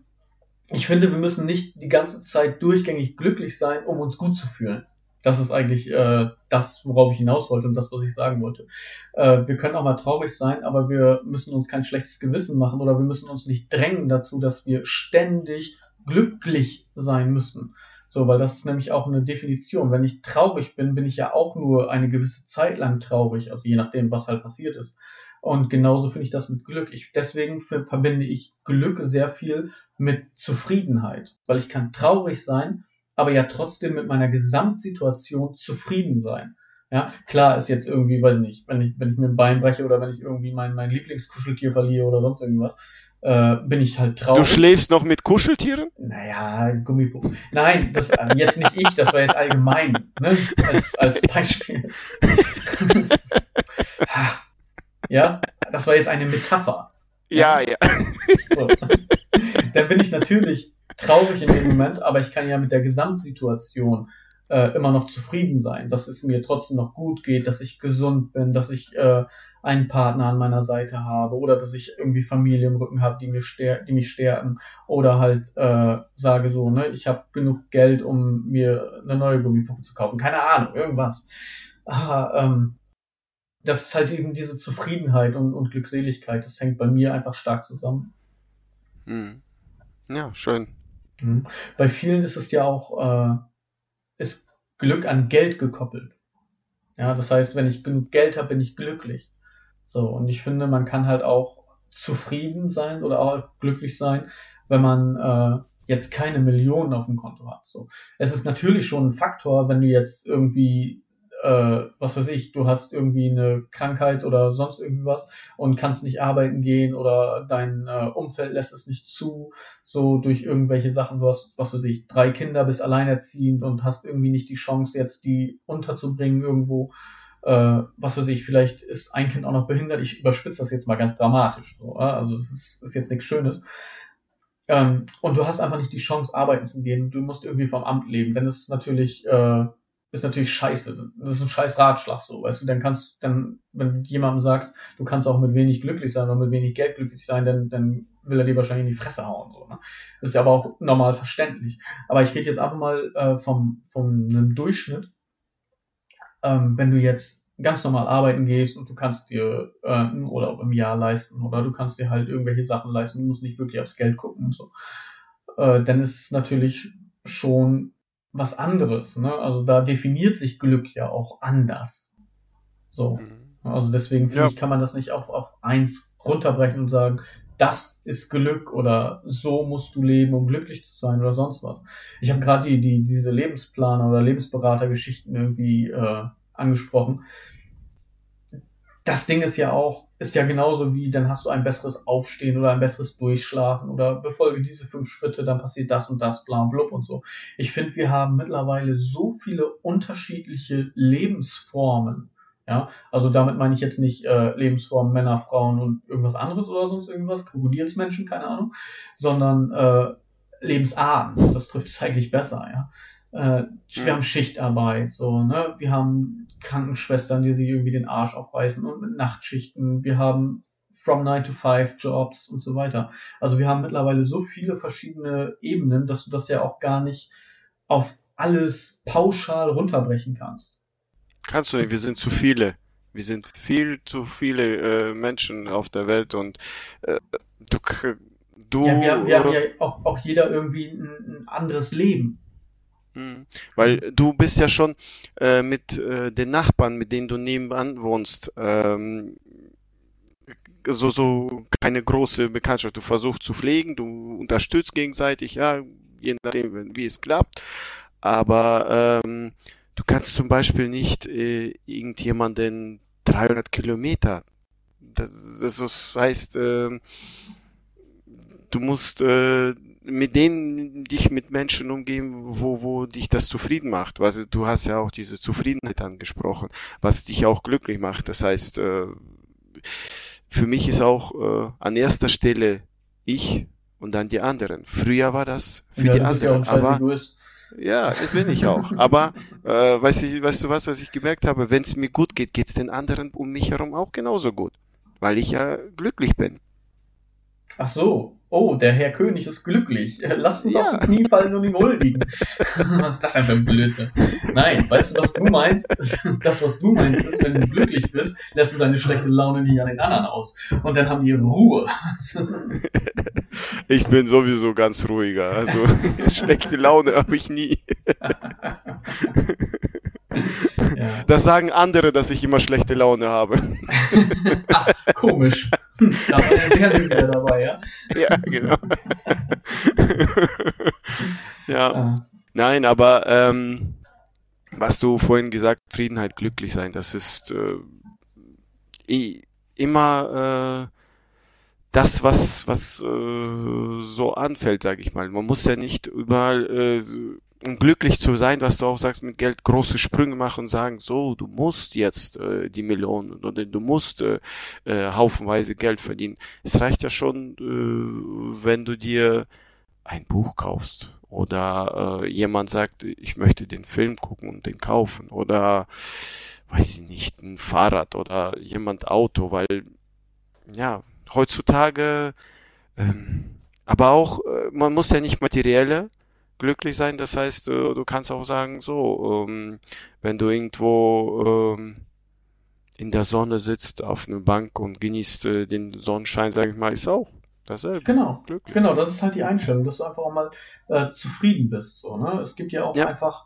Speaker 1: ich finde, wir müssen nicht die ganze Zeit durchgängig glücklich sein, um uns gut zu fühlen. Das ist eigentlich äh, das, worauf ich hinaus wollte und das, was ich sagen wollte. Äh, wir können auch mal traurig sein, aber wir müssen uns kein schlechtes Gewissen machen oder wir müssen uns nicht drängen dazu, dass wir ständig glücklich sein müssen. So, weil das ist nämlich auch eine Definition. Wenn ich traurig bin, bin ich ja auch nur eine gewisse Zeit lang traurig, also je nachdem, was halt passiert ist. Und genauso finde ich das mit Glück. Ich, deswegen verbinde ich Glück sehr viel mit Zufriedenheit, weil ich kann traurig sein, aber ja trotzdem mit meiner Gesamtsituation zufrieden sein. Ja, klar ist jetzt irgendwie, weiß nicht, wenn ich, wenn ich mir ein Bein breche oder wenn ich irgendwie mein, mein Lieblingskuscheltier verliere oder sonst irgendwas, äh, bin ich halt traurig.
Speaker 2: Du schläfst noch mit Kuscheltieren?
Speaker 1: Naja, Gummipuppen. Nein, das, äh, jetzt nicht ich, das war jetzt allgemein, ne, als, als Beispiel. ja, das war jetzt eine Metapher.
Speaker 2: Ja, ja.
Speaker 1: So. Dann bin ich natürlich traurig in dem Moment, aber ich kann ja mit der Gesamtsituation äh, immer noch zufrieden sein, dass es mir trotzdem noch gut geht, dass ich gesund bin, dass ich äh, einen Partner an meiner Seite habe oder dass ich irgendwie Familie im Rücken habe, die die mich stärken oder halt äh, sage so, ne, ich habe genug Geld, um mir eine neue Gummipuppe zu kaufen, keine Ahnung, irgendwas. Aber ähm, das ist halt eben diese Zufriedenheit und, und Glückseligkeit, das hängt bei mir einfach stark zusammen.
Speaker 2: Hm. Ja, schön.
Speaker 1: Mhm. Bei vielen ist es ja auch, äh, ist Glück an Geld gekoppelt. Ja, das heißt, wenn ich genug Geld habe, bin ich glücklich. So, und ich finde, man kann halt auch zufrieden sein oder auch glücklich sein, wenn man äh, jetzt keine Millionen auf dem Konto hat. So, es ist natürlich schon ein Faktor, wenn du jetzt irgendwie äh, was weiß ich, du hast irgendwie eine Krankheit oder sonst irgendwas und kannst nicht arbeiten gehen oder dein äh, Umfeld lässt es nicht zu, so durch irgendwelche Sachen, du hast, was weiß ich, drei Kinder, bist alleinerziehend und hast irgendwie nicht die Chance, jetzt die unterzubringen irgendwo. Äh, was weiß ich, vielleicht ist ein Kind auch noch behindert. Ich überspitze das jetzt mal ganz dramatisch. So, äh? Also es ist, ist jetzt nichts Schönes. Ähm, und du hast einfach nicht die Chance, arbeiten zu gehen. Du musst irgendwie vom Amt leben. Denn es ist natürlich äh, ist natürlich scheiße. Das ist ein scheiß Ratschlag so, weißt du, dann kannst, dann, wenn du jemandem sagst, du kannst auch mit wenig glücklich sein oder mit wenig Geld glücklich sein, dann, dann will er dir wahrscheinlich in die Fresse hauen. So, ne? Das ist aber auch normal verständlich. Aber ich rede jetzt einfach mal äh, vom, vom einem Durchschnitt. Ähm, wenn du jetzt ganz normal arbeiten gehst und du kannst dir äh, einen Urlaub im Jahr leisten oder du kannst dir halt irgendwelche Sachen leisten, du musst nicht wirklich aufs Geld gucken und so, äh, dann ist es natürlich schon was anderes. Ne? Also da definiert sich Glück ja auch anders. So. Mhm. Also deswegen finde ja. ich, kann man das nicht auf, auf eins runterbrechen und sagen, das ist Glück oder so musst du leben, um glücklich zu sein oder sonst was. Ich habe gerade die, die, diese Lebensplaner oder Lebensberatergeschichten irgendwie äh, angesprochen das Ding ist ja auch, ist ja genauso wie, dann hast du ein besseres Aufstehen oder ein besseres Durchschlafen oder befolge diese fünf Schritte, dann passiert das und das, bla blub und so. Ich finde, wir haben mittlerweile so viele unterschiedliche Lebensformen. Ja, also damit meine ich jetzt nicht äh, Lebensformen Männer, Frauen und irgendwas anderes oder sonst irgendwas, Krokodilsmenschen, keine Ahnung, sondern äh, Lebensarten. Das trifft es eigentlich besser, ja. Äh, wir haben Schichtarbeit, so, ne? Wir haben Krankenschwestern, die sich irgendwie den Arsch aufreißen und mit Nachtschichten. Wir haben from 9 to 5 Jobs und so weiter. Also wir haben mittlerweile so viele verschiedene Ebenen, dass du das ja auch gar nicht auf alles pauschal runterbrechen kannst.
Speaker 2: Kannst du nicht, wir sind zu viele. Wir sind viel zu viele äh, Menschen auf der Welt und äh, du, du.
Speaker 1: Ja, wir, wir haben ja auch, auch jeder irgendwie ein, ein anderes Leben.
Speaker 2: Mhm. Weil du bist ja schon äh, mit äh, den Nachbarn, mit denen du nebenan wohnst, ähm, so, so keine große Bekanntschaft. Du versuchst zu pflegen, du unterstützt gegenseitig, ja, je nachdem, wie es klappt. Aber ähm, du kannst zum Beispiel nicht äh, irgendjemanden 300 Kilometer. Das, das heißt, äh, du musst äh, mit denen dich mit Menschen umgeben, wo, wo dich das zufrieden macht. Weil du hast ja auch diese Zufriedenheit angesprochen, was dich auch glücklich macht. Das heißt, äh, für mich ist auch äh, an erster Stelle ich und dann die anderen. Früher war das für ja, die anderen. Ja aber ja, das bin ich auch. Aber äh, weißt, du, weißt du was, was ich gemerkt habe? Wenn es mir gut geht, geht es den anderen um mich herum auch genauso gut. Weil ich ja glücklich bin.
Speaker 1: Ach so. Oh, der Herr König ist glücklich. Lasst uns ja. auf die Knie fallen und ihm huldigen. was ist das denn für ein Blödsinn? Nein, weißt du, was du meinst? Das, was du meinst, ist, wenn du glücklich bist, lässt du deine schlechte Laune nicht an den anderen aus. Und dann haben die Ruhe.
Speaker 2: ich bin sowieso ganz ruhiger. Also, schlechte Laune habe ich nie. Ja. Das sagen andere, dass ich immer schlechte Laune habe.
Speaker 1: Ach, komisch. Da war der Lügner dabei, ja?
Speaker 2: Ja, genau. ja. Ah. Nein, aber ähm, was du vorhin gesagt, Zufriedenheit, glücklich sein, das ist äh, immer äh, das, was was äh, so anfällt, sage ich mal. Man muss ja nicht überall äh, um glücklich zu sein, was du auch sagst, mit Geld große Sprünge machen und sagen, so, du musst jetzt äh, die Millionen oder du musst äh, äh, haufenweise Geld verdienen. Es reicht ja schon, äh, wenn du dir ein Buch kaufst oder äh, jemand sagt, ich möchte den Film gucken und den kaufen oder weiß ich nicht, ein Fahrrad oder jemand Auto, weil ja, heutzutage ähm, aber auch, äh, man muss ja nicht materielle glücklich sein. Das heißt, du, du kannst auch sagen, so, ähm, wenn du irgendwo ähm, in der Sonne sitzt auf einer Bank und genießt äh, den Sonnenschein, sage ich mal, ist auch dasselbe.
Speaker 1: Genau, glücklich. genau, das ist halt die Einstellung, dass du einfach auch mal äh, zufrieden bist. So, ne? Es gibt ja auch ja. einfach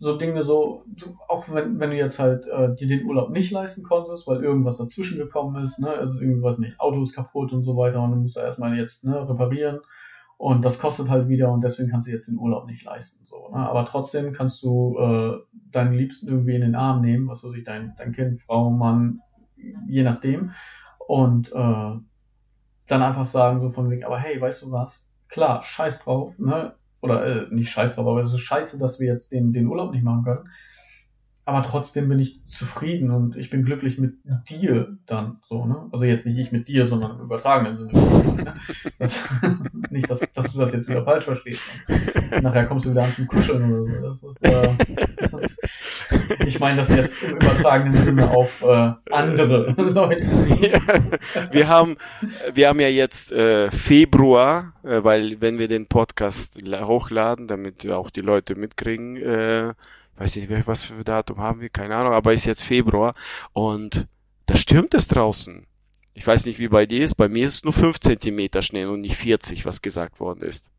Speaker 1: so Dinge so, auch wenn, wenn du jetzt halt äh, dir den Urlaub nicht leisten konntest, weil irgendwas dazwischen gekommen ist, ne, also irgendwas nicht, Auto ist kaputt und so weiter und du musst da erstmal jetzt ne, reparieren und das kostet halt wieder und deswegen kannst du jetzt den Urlaub nicht leisten. So, ne? Aber trotzdem kannst du äh, deinen Liebsten irgendwie in den Arm nehmen, was weiß ich, dein, dein Kind, Frau, Mann, je nachdem. Und äh, dann einfach sagen, so von wegen, aber hey, weißt du was? Klar, scheiß drauf, ne? Oder äh, nicht scheiß drauf, aber es ist scheiße, dass wir jetzt den, den Urlaub nicht machen können aber trotzdem bin ich zufrieden und ich bin glücklich mit dir dann so, ne? Also jetzt nicht ich mit dir, sondern im übertragenen Sinne. Ne? Das, nicht, dass, dass du das jetzt wieder falsch verstehst. Und nachher kommst du wieder an zum Kuscheln oder so. Das ist, äh, das, ich meine das jetzt im übertragenen Sinne auf äh, andere Leute.
Speaker 2: Ja, wir haben, wir haben ja jetzt äh, Februar, äh, weil wenn wir den Podcast hochladen, damit auch die Leute mitkriegen, weiß nicht, was für Datum haben wir, keine Ahnung, aber ist jetzt Februar und da stürmt es draußen. Ich weiß nicht, wie bei dir ist, bei mir ist es nur 5 Zentimeter Schnee und nicht 40, was gesagt worden ist.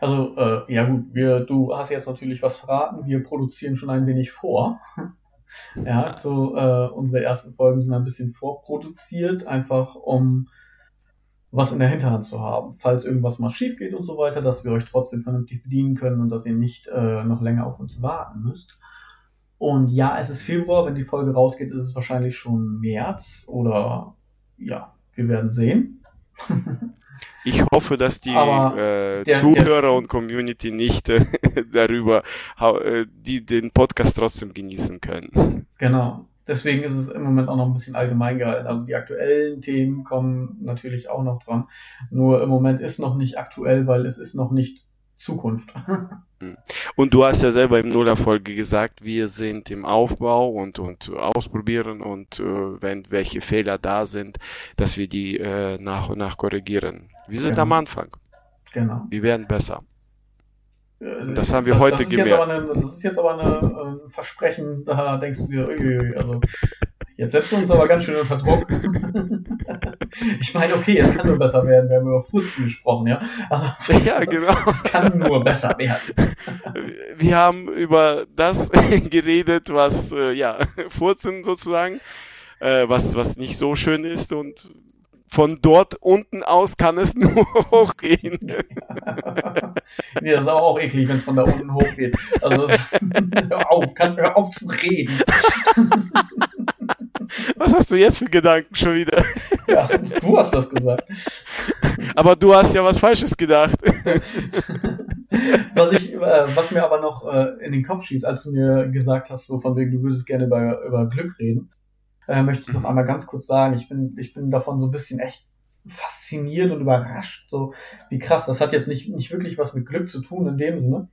Speaker 1: Also, äh, ja gut, wir, du hast jetzt natürlich was verraten, wir produzieren schon ein wenig vor. ja, so äh, unsere ersten Folgen sind ein bisschen vorproduziert, einfach um was in der Hinterhand zu haben, falls irgendwas mal schief geht und so weiter, dass wir euch trotzdem vernünftig bedienen können und dass ihr nicht äh, noch länger auf uns warten müsst. Und ja, es ist Februar, wenn die Folge rausgeht, ist es wahrscheinlich schon März oder ja, wir werden sehen.
Speaker 2: Ich hoffe, dass die äh, der, Zuhörer der, und Community nicht äh, darüber, äh, die den Podcast trotzdem genießen können.
Speaker 1: Genau. Deswegen ist es im Moment auch noch ein bisschen allgemein gehalten. Also die aktuellen Themen kommen natürlich auch noch dran. Nur im Moment ist noch nicht aktuell, weil es ist noch nicht Zukunft.
Speaker 2: Hm. Und du hast ja selber im Nullerfolge gesagt, wir sind im Aufbau und, und ausprobieren und äh, wenn welche Fehler da sind, dass wir die äh, nach und nach korrigieren. Wir sind genau. am Anfang. Genau. Wir werden besser.
Speaker 1: Äh, das haben wir das, heute das gemerkt. Eine, das ist jetzt aber ein äh, Versprechen, da denkst du dir, also jetzt setzt du uns aber ganz schön unter Druck. ich meine, okay, es kann nur besser werden, wir haben über Furzen gesprochen, ja.
Speaker 2: Also, ja, genau.
Speaker 1: Es kann nur besser werden.
Speaker 2: wir haben über das geredet, was, äh, ja, Furzen sozusagen, äh, was, was nicht so schön ist und von dort unten aus kann es nur hochgehen.
Speaker 1: nee, das ist aber auch eklig, wenn es von da unten hochgeht. Also hör auf, kann, hör auf zu reden.
Speaker 2: Was hast du jetzt für Gedanken schon wieder?
Speaker 1: Ja, du hast das gesagt.
Speaker 2: Aber du hast ja was Falsches gedacht.
Speaker 1: was ich, äh, was mir aber noch äh, in den Kopf schießt, als du mir gesagt hast, so von wegen, du würdest gerne über, über Glück reden, äh, möchte ich noch mhm. einmal ganz kurz sagen, ich bin, ich bin davon so ein bisschen echt fasziniert und überrascht, so wie krass. Das hat jetzt nicht, nicht wirklich was mit Glück zu tun in dem Sinne.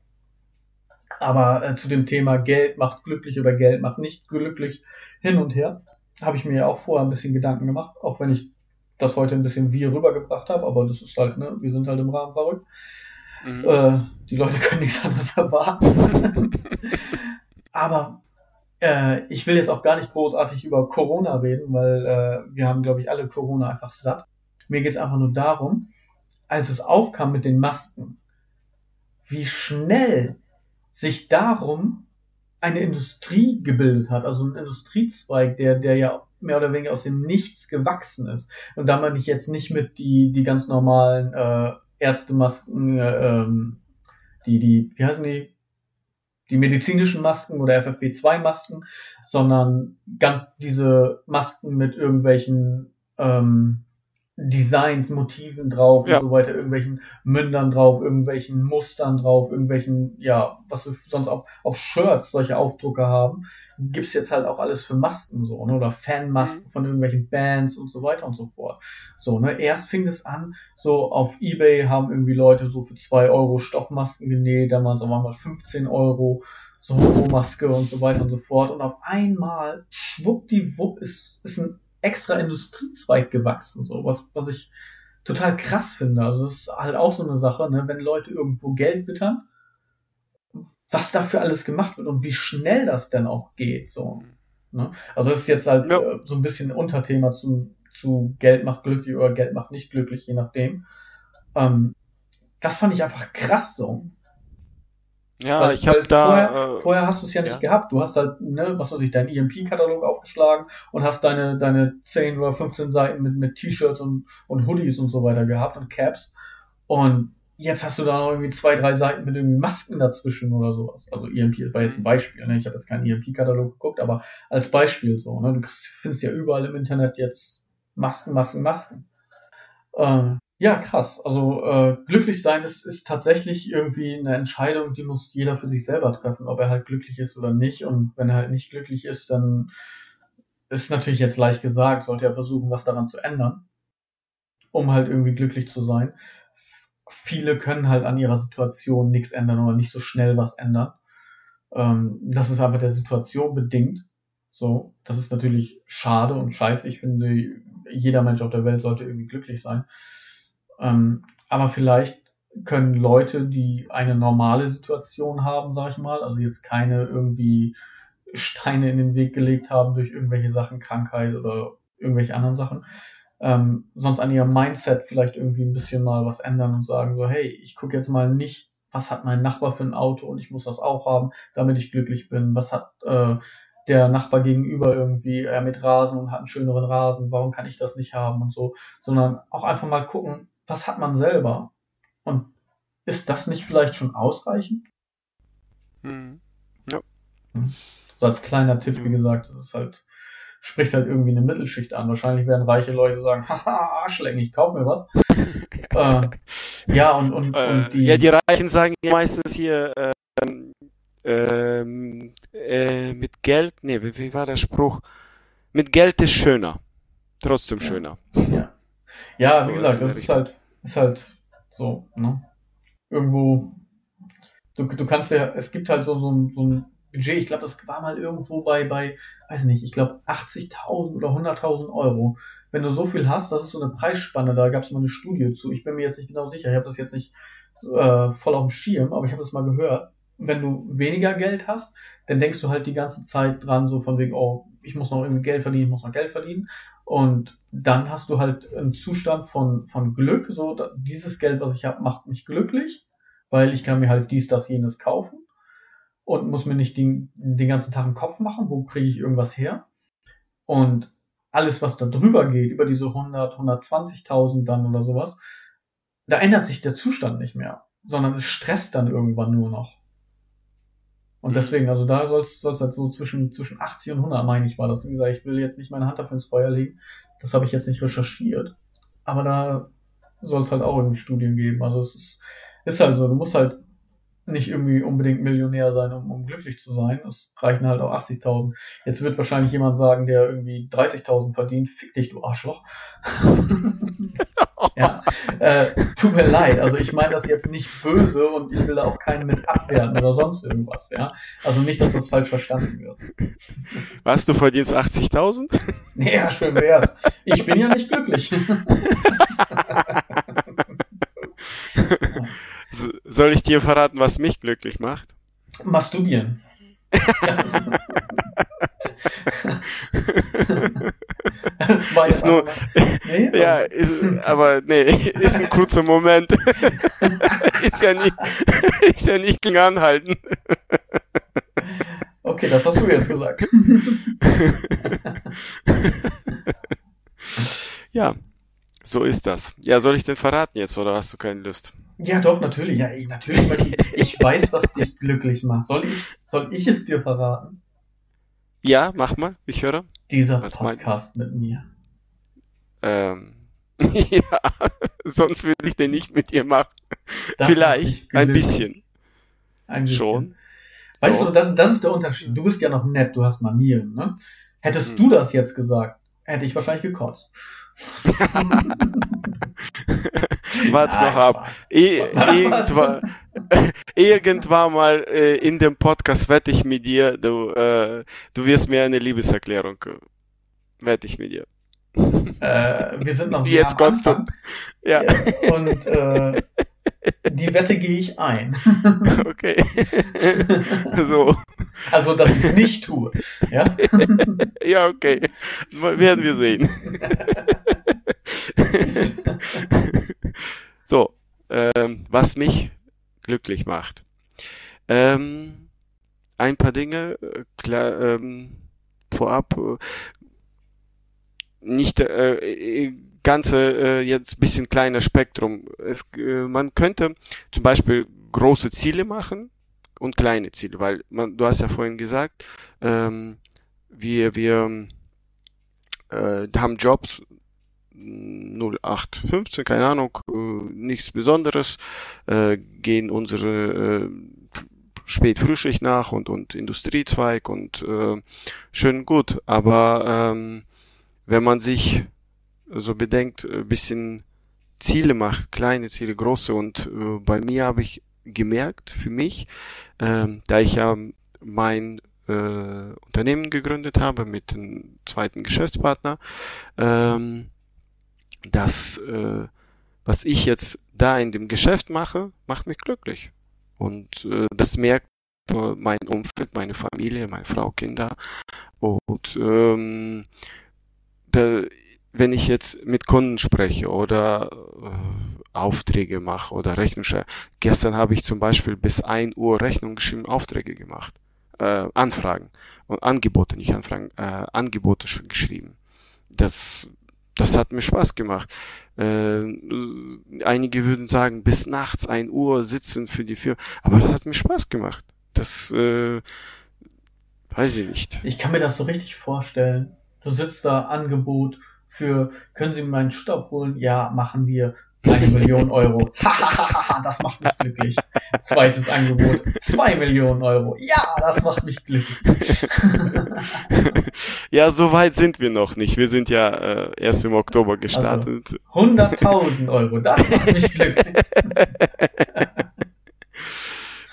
Speaker 1: Aber äh, zu dem Thema Geld macht glücklich oder Geld macht nicht glücklich hin und her, habe ich mir ja auch vorher ein bisschen Gedanken gemacht, auch wenn ich das heute ein bisschen wie rübergebracht habe, aber das ist halt, ne, wir sind halt im Rahmen verrückt. Mhm. Äh, die Leute können nichts anderes erwarten. aber äh, ich will jetzt auch gar nicht großartig über Corona reden, weil äh, wir haben, glaube ich, alle Corona einfach satt. Mir geht es einfach nur darum, als es aufkam mit den Masken, wie schnell sich darum eine Industrie gebildet hat, also ein Industriezweig, der, der ja mehr oder weniger aus dem Nichts gewachsen ist. Und da meine ich jetzt nicht mit die, die ganz normalen äh, Ärztemasken, äh, ähm, die, die, wie heißen die? Die medizinischen Masken oder FFP2-Masken, sondern ganz diese Masken mit irgendwelchen ähm, Designs, Motiven drauf ja. und so weiter, irgendwelchen Mündern drauf, irgendwelchen Mustern drauf, irgendwelchen, ja, was wir sonst auch auf Shirts solche Aufdrucke haben, gibt's jetzt halt auch alles für Masken so, ne? Oder Fanmasken mhm. von irgendwelchen Bands und so weiter und so fort. So, ne? Erst fing es an, so auf Ebay haben irgendwie Leute so für zwei Euro Stoffmasken genäht, dann waren es auf einmal 15 Euro, so Maske und so weiter und so fort. Und auf einmal, schwuppdiwupp, ist, ist ein extra Industriezweig gewachsen, so was, was ich total krass finde. Also es ist halt auch so eine Sache, ne, wenn Leute irgendwo Geld bittern, was dafür alles gemacht wird und wie schnell das denn auch geht, so. Ne? Also das ist jetzt halt ja. äh, so ein bisschen Unterthema zu, zu Geld macht glücklich oder Geld macht nicht glücklich, je nachdem. Ähm, das fand ich einfach krass so.
Speaker 2: Ja, weil, ich habe da.
Speaker 1: Vorher, äh, vorher hast du es ja nicht ja. gehabt. Du hast halt, ne, was weiß ich, deinen EMP-Katalog aufgeschlagen und hast deine, deine 10 oder 15 Seiten mit, mit T-Shirts und, und Hoodies und so weiter gehabt und Caps. Und jetzt hast du da noch irgendwie zwei, drei Seiten mit irgendwie Masken dazwischen oder sowas. Also EMP war jetzt ein Beispiel, ne? Ich habe jetzt keinen EMP-Katalog geguckt, aber als Beispiel so, ne? Du findest ja überall im Internet jetzt Masken, Masken, Masken. Ähm, ja, krass. Also äh, glücklich sein ist, ist tatsächlich irgendwie eine Entscheidung, die muss jeder für sich selber treffen, ob er halt glücklich ist oder nicht. Und wenn er halt nicht glücklich ist, dann ist natürlich jetzt leicht gesagt, sollte er versuchen, was daran zu ändern, um halt irgendwie glücklich zu sein. Viele können halt an ihrer Situation nichts ändern oder nicht so schnell was ändern. Ähm, das ist aber der Situation bedingt. So, das ist natürlich schade und scheiße. Ich finde, jeder Mensch auf der Welt sollte irgendwie glücklich sein. Ähm, aber vielleicht können Leute, die eine normale Situation haben, sag ich mal, also jetzt keine irgendwie Steine in den Weg gelegt haben durch irgendwelche Sachen, Krankheit oder irgendwelche anderen Sachen, ähm, sonst an ihrem Mindset vielleicht irgendwie ein bisschen mal was ändern und sagen so, hey, ich gucke jetzt mal nicht, was hat mein Nachbar für ein Auto und ich muss das auch haben, damit ich glücklich bin. Was hat äh, der Nachbar gegenüber irgendwie äh, mit Rasen und hat einen schöneren Rasen, warum kann ich das nicht haben und so, sondern auch einfach mal gucken, was hat man selber? Und ist das nicht vielleicht schon ausreichend? Hm. Ja. Hm. So als kleiner Tipp, wie gesagt, das ist halt, spricht halt irgendwie eine Mittelschicht an. Wahrscheinlich werden reiche Leute sagen, haha, Arschlecken, ich kauf mir was. äh, ja, und, und, äh, und
Speaker 2: die. Ja, die Reichen sagen meistens hier, äh, ähm, äh, mit Geld, nee, wie, wie, war der Spruch? Mit Geld ist schöner. Trotzdem
Speaker 1: ja.
Speaker 2: schöner.
Speaker 1: Ja. Ja, wie gesagt, das ist halt, ist halt so, ne? Irgendwo, du, du kannst ja, es gibt halt so, so, so ein Budget, ich glaube, das war mal irgendwo bei, bei, weiß nicht, ich glaube 80.000 oder 100.000 Euro. Wenn du so viel hast, das ist so eine Preisspanne, da gab es mal eine Studie zu. Ich bin mir jetzt nicht genau sicher, ich habe das jetzt nicht äh, voll auf dem Schirm, aber ich habe das mal gehört. Wenn du weniger Geld hast, dann denkst du halt die ganze Zeit dran, so von wegen, oh, ich muss noch irgendwie Geld verdienen, ich muss noch Geld verdienen. Und dann hast du halt einen Zustand von, von Glück, so dieses Geld, was ich habe, macht mich glücklich, weil ich kann mir halt dies, das, jenes kaufen und muss mir nicht den, den ganzen Tag einen Kopf machen, wo kriege ich irgendwas her. Und alles, was da drüber geht, über diese 100, 120.000 dann oder sowas, da ändert sich der Zustand nicht mehr, sondern es stresst dann irgendwann nur noch. Und mhm. deswegen, also da soll es halt so zwischen, zwischen 80 und 100, meine ich, war das. Wie gesagt, ich will jetzt nicht meine Hand dafür ins Feuer legen. Das habe ich jetzt nicht recherchiert. Aber da soll es halt auch irgendwie Studien geben. Also es ist, ist halt so, du musst halt nicht irgendwie unbedingt Millionär sein, um, um glücklich zu sein. Es reichen halt auch 80.000. Jetzt wird wahrscheinlich jemand sagen, der irgendwie 30.000 verdient, fick dich, du Arschloch. ja, äh, tut mir leid. Also ich meine das jetzt nicht böse und ich will da auch keinen mit abwerten oder sonst irgendwas. Ja, also nicht, dass das falsch verstanden wird.
Speaker 2: Was, du verdienst 80.000?
Speaker 1: Ja, schön wär's. Ich bin ja nicht glücklich.
Speaker 2: Soll ich dir verraten, was mich glücklich macht?
Speaker 1: Masturbieren.
Speaker 2: ist nur, nee, ja, ist, aber nee, ist ein kurzer Moment. ist ja nicht, ist ja nicht gegen anhalten.
Speaker 1: Okay, das hast du jetzt gesagt.
Speaker 2: ja, so ist das. Ja, soll ich denn verraten jetzt oder hast du keine Lust?
Speaker 1: Ja, doch, natürlich. Ja, natürlich, weil ich, ich weiß, was dich glücklich macht. Soll ich, soll ich es dir verraten?
Speaker 2: Ja, mach mal, ich höre.
Speaker 1: Dieser was Podcast mein... mit mir.
Speaker 2: Ähm, ja, sonst würde ich den nicht mit dir machen. Das Vielleicht, ein bisschen.
Speaker 1: Ein bisschen. Schon. Weißt doch. du, das, das ist der Unterschied. Du bist ja noch nett, du hast Manieren, ne? Hättest hm. du das jetzt gesagt, hätte ich wahrscheinlich gekotzt.
Speaker 2: Wart's noch ab. E irgendwann, irgendwann mal äh, in dem Podcast wette ich mit dir, du, äh, du wirst mir eine Liebeserklärung äh, wette ich mit dir.
Speaker 1: Äh, wir sind noch
Speaker 2: Jetzt kommst du.
Speaker 1: Ja. Und äh, die Wette gehe ich ein.
Speaker 2: Okay. so.
Speaker 1: Also, dass ich es nicht tue. Ja?
Speaker 2: ja, okay. Werden wir sehen. so, ähm, was mich glücklich macht. Ähm, ein paar Dinge, äh, klar, ähm, vorab, äh, nicht äh, äh, ganze äh, jetzt bisschen kleiner Spektrum. Es, äh, man könnte zum Beispiel große Ziele machen und kleine Ziele, weil man, du hast ja vorhin gesagt, ähm, wir wir äh, haben Jobs 0815, keine Ahnung, äh, nichts Besonderes, äh, gehen unsere äh, Spätfrühschicht nach und und Industriezweig und äh, schön gut, aber ähm, wenn man sich so bedenkt, ein bisschen Ziele macht, kleine Ziele, große. Und äh, bei mir habe ich gemerkt, für mich, äh, da ich ja mein äh, Unternehmen gegründet habe mit einem zweiten Geschäftspartner, ähm, dass äh, was ich jetzt da in dem Geschäft mache, macht mich glücklich. Und äh, das merkt mein Umfeld, meine Familie, meine Frau, Kinder. Und ähm, da, wenn ich jetzt mit Kunden spreche oder äh, Aufträge mache oder Rechnung schreibe. Gestern habe ich zum Beispiel bis ein Uhr Rechnung geschrieben, Aufträge gemacht, äh, Anfragen und Angebote, nicht Anfragen, äh, Angebote schon geschrieben. Das, das hat mir Spaß gemacht. Äh, einige würden sagen, bis nachts ein Uhr sitzen für die Firma, aber das hat mir Spaß gemacht. Das äh, weiß ich nicht.
Speaker 1: Ich kann mir das so richtig vorstellen. Du sitzt da, Angebot, für, können Sie meinen Stopp holen? Ja, machen wir. Eine Million Euro. das macht mich glücklich. Zweites Angebot. Zwei Millionen Euro. Ja, das macht mich glücklich.
Speaker 2: ja, so weit sind wir noch nicht. Wir sind ja äh, erst im Oktober gestartet.
Speaker 1: Also, 100.000 Euro. Das macht mich glücklich.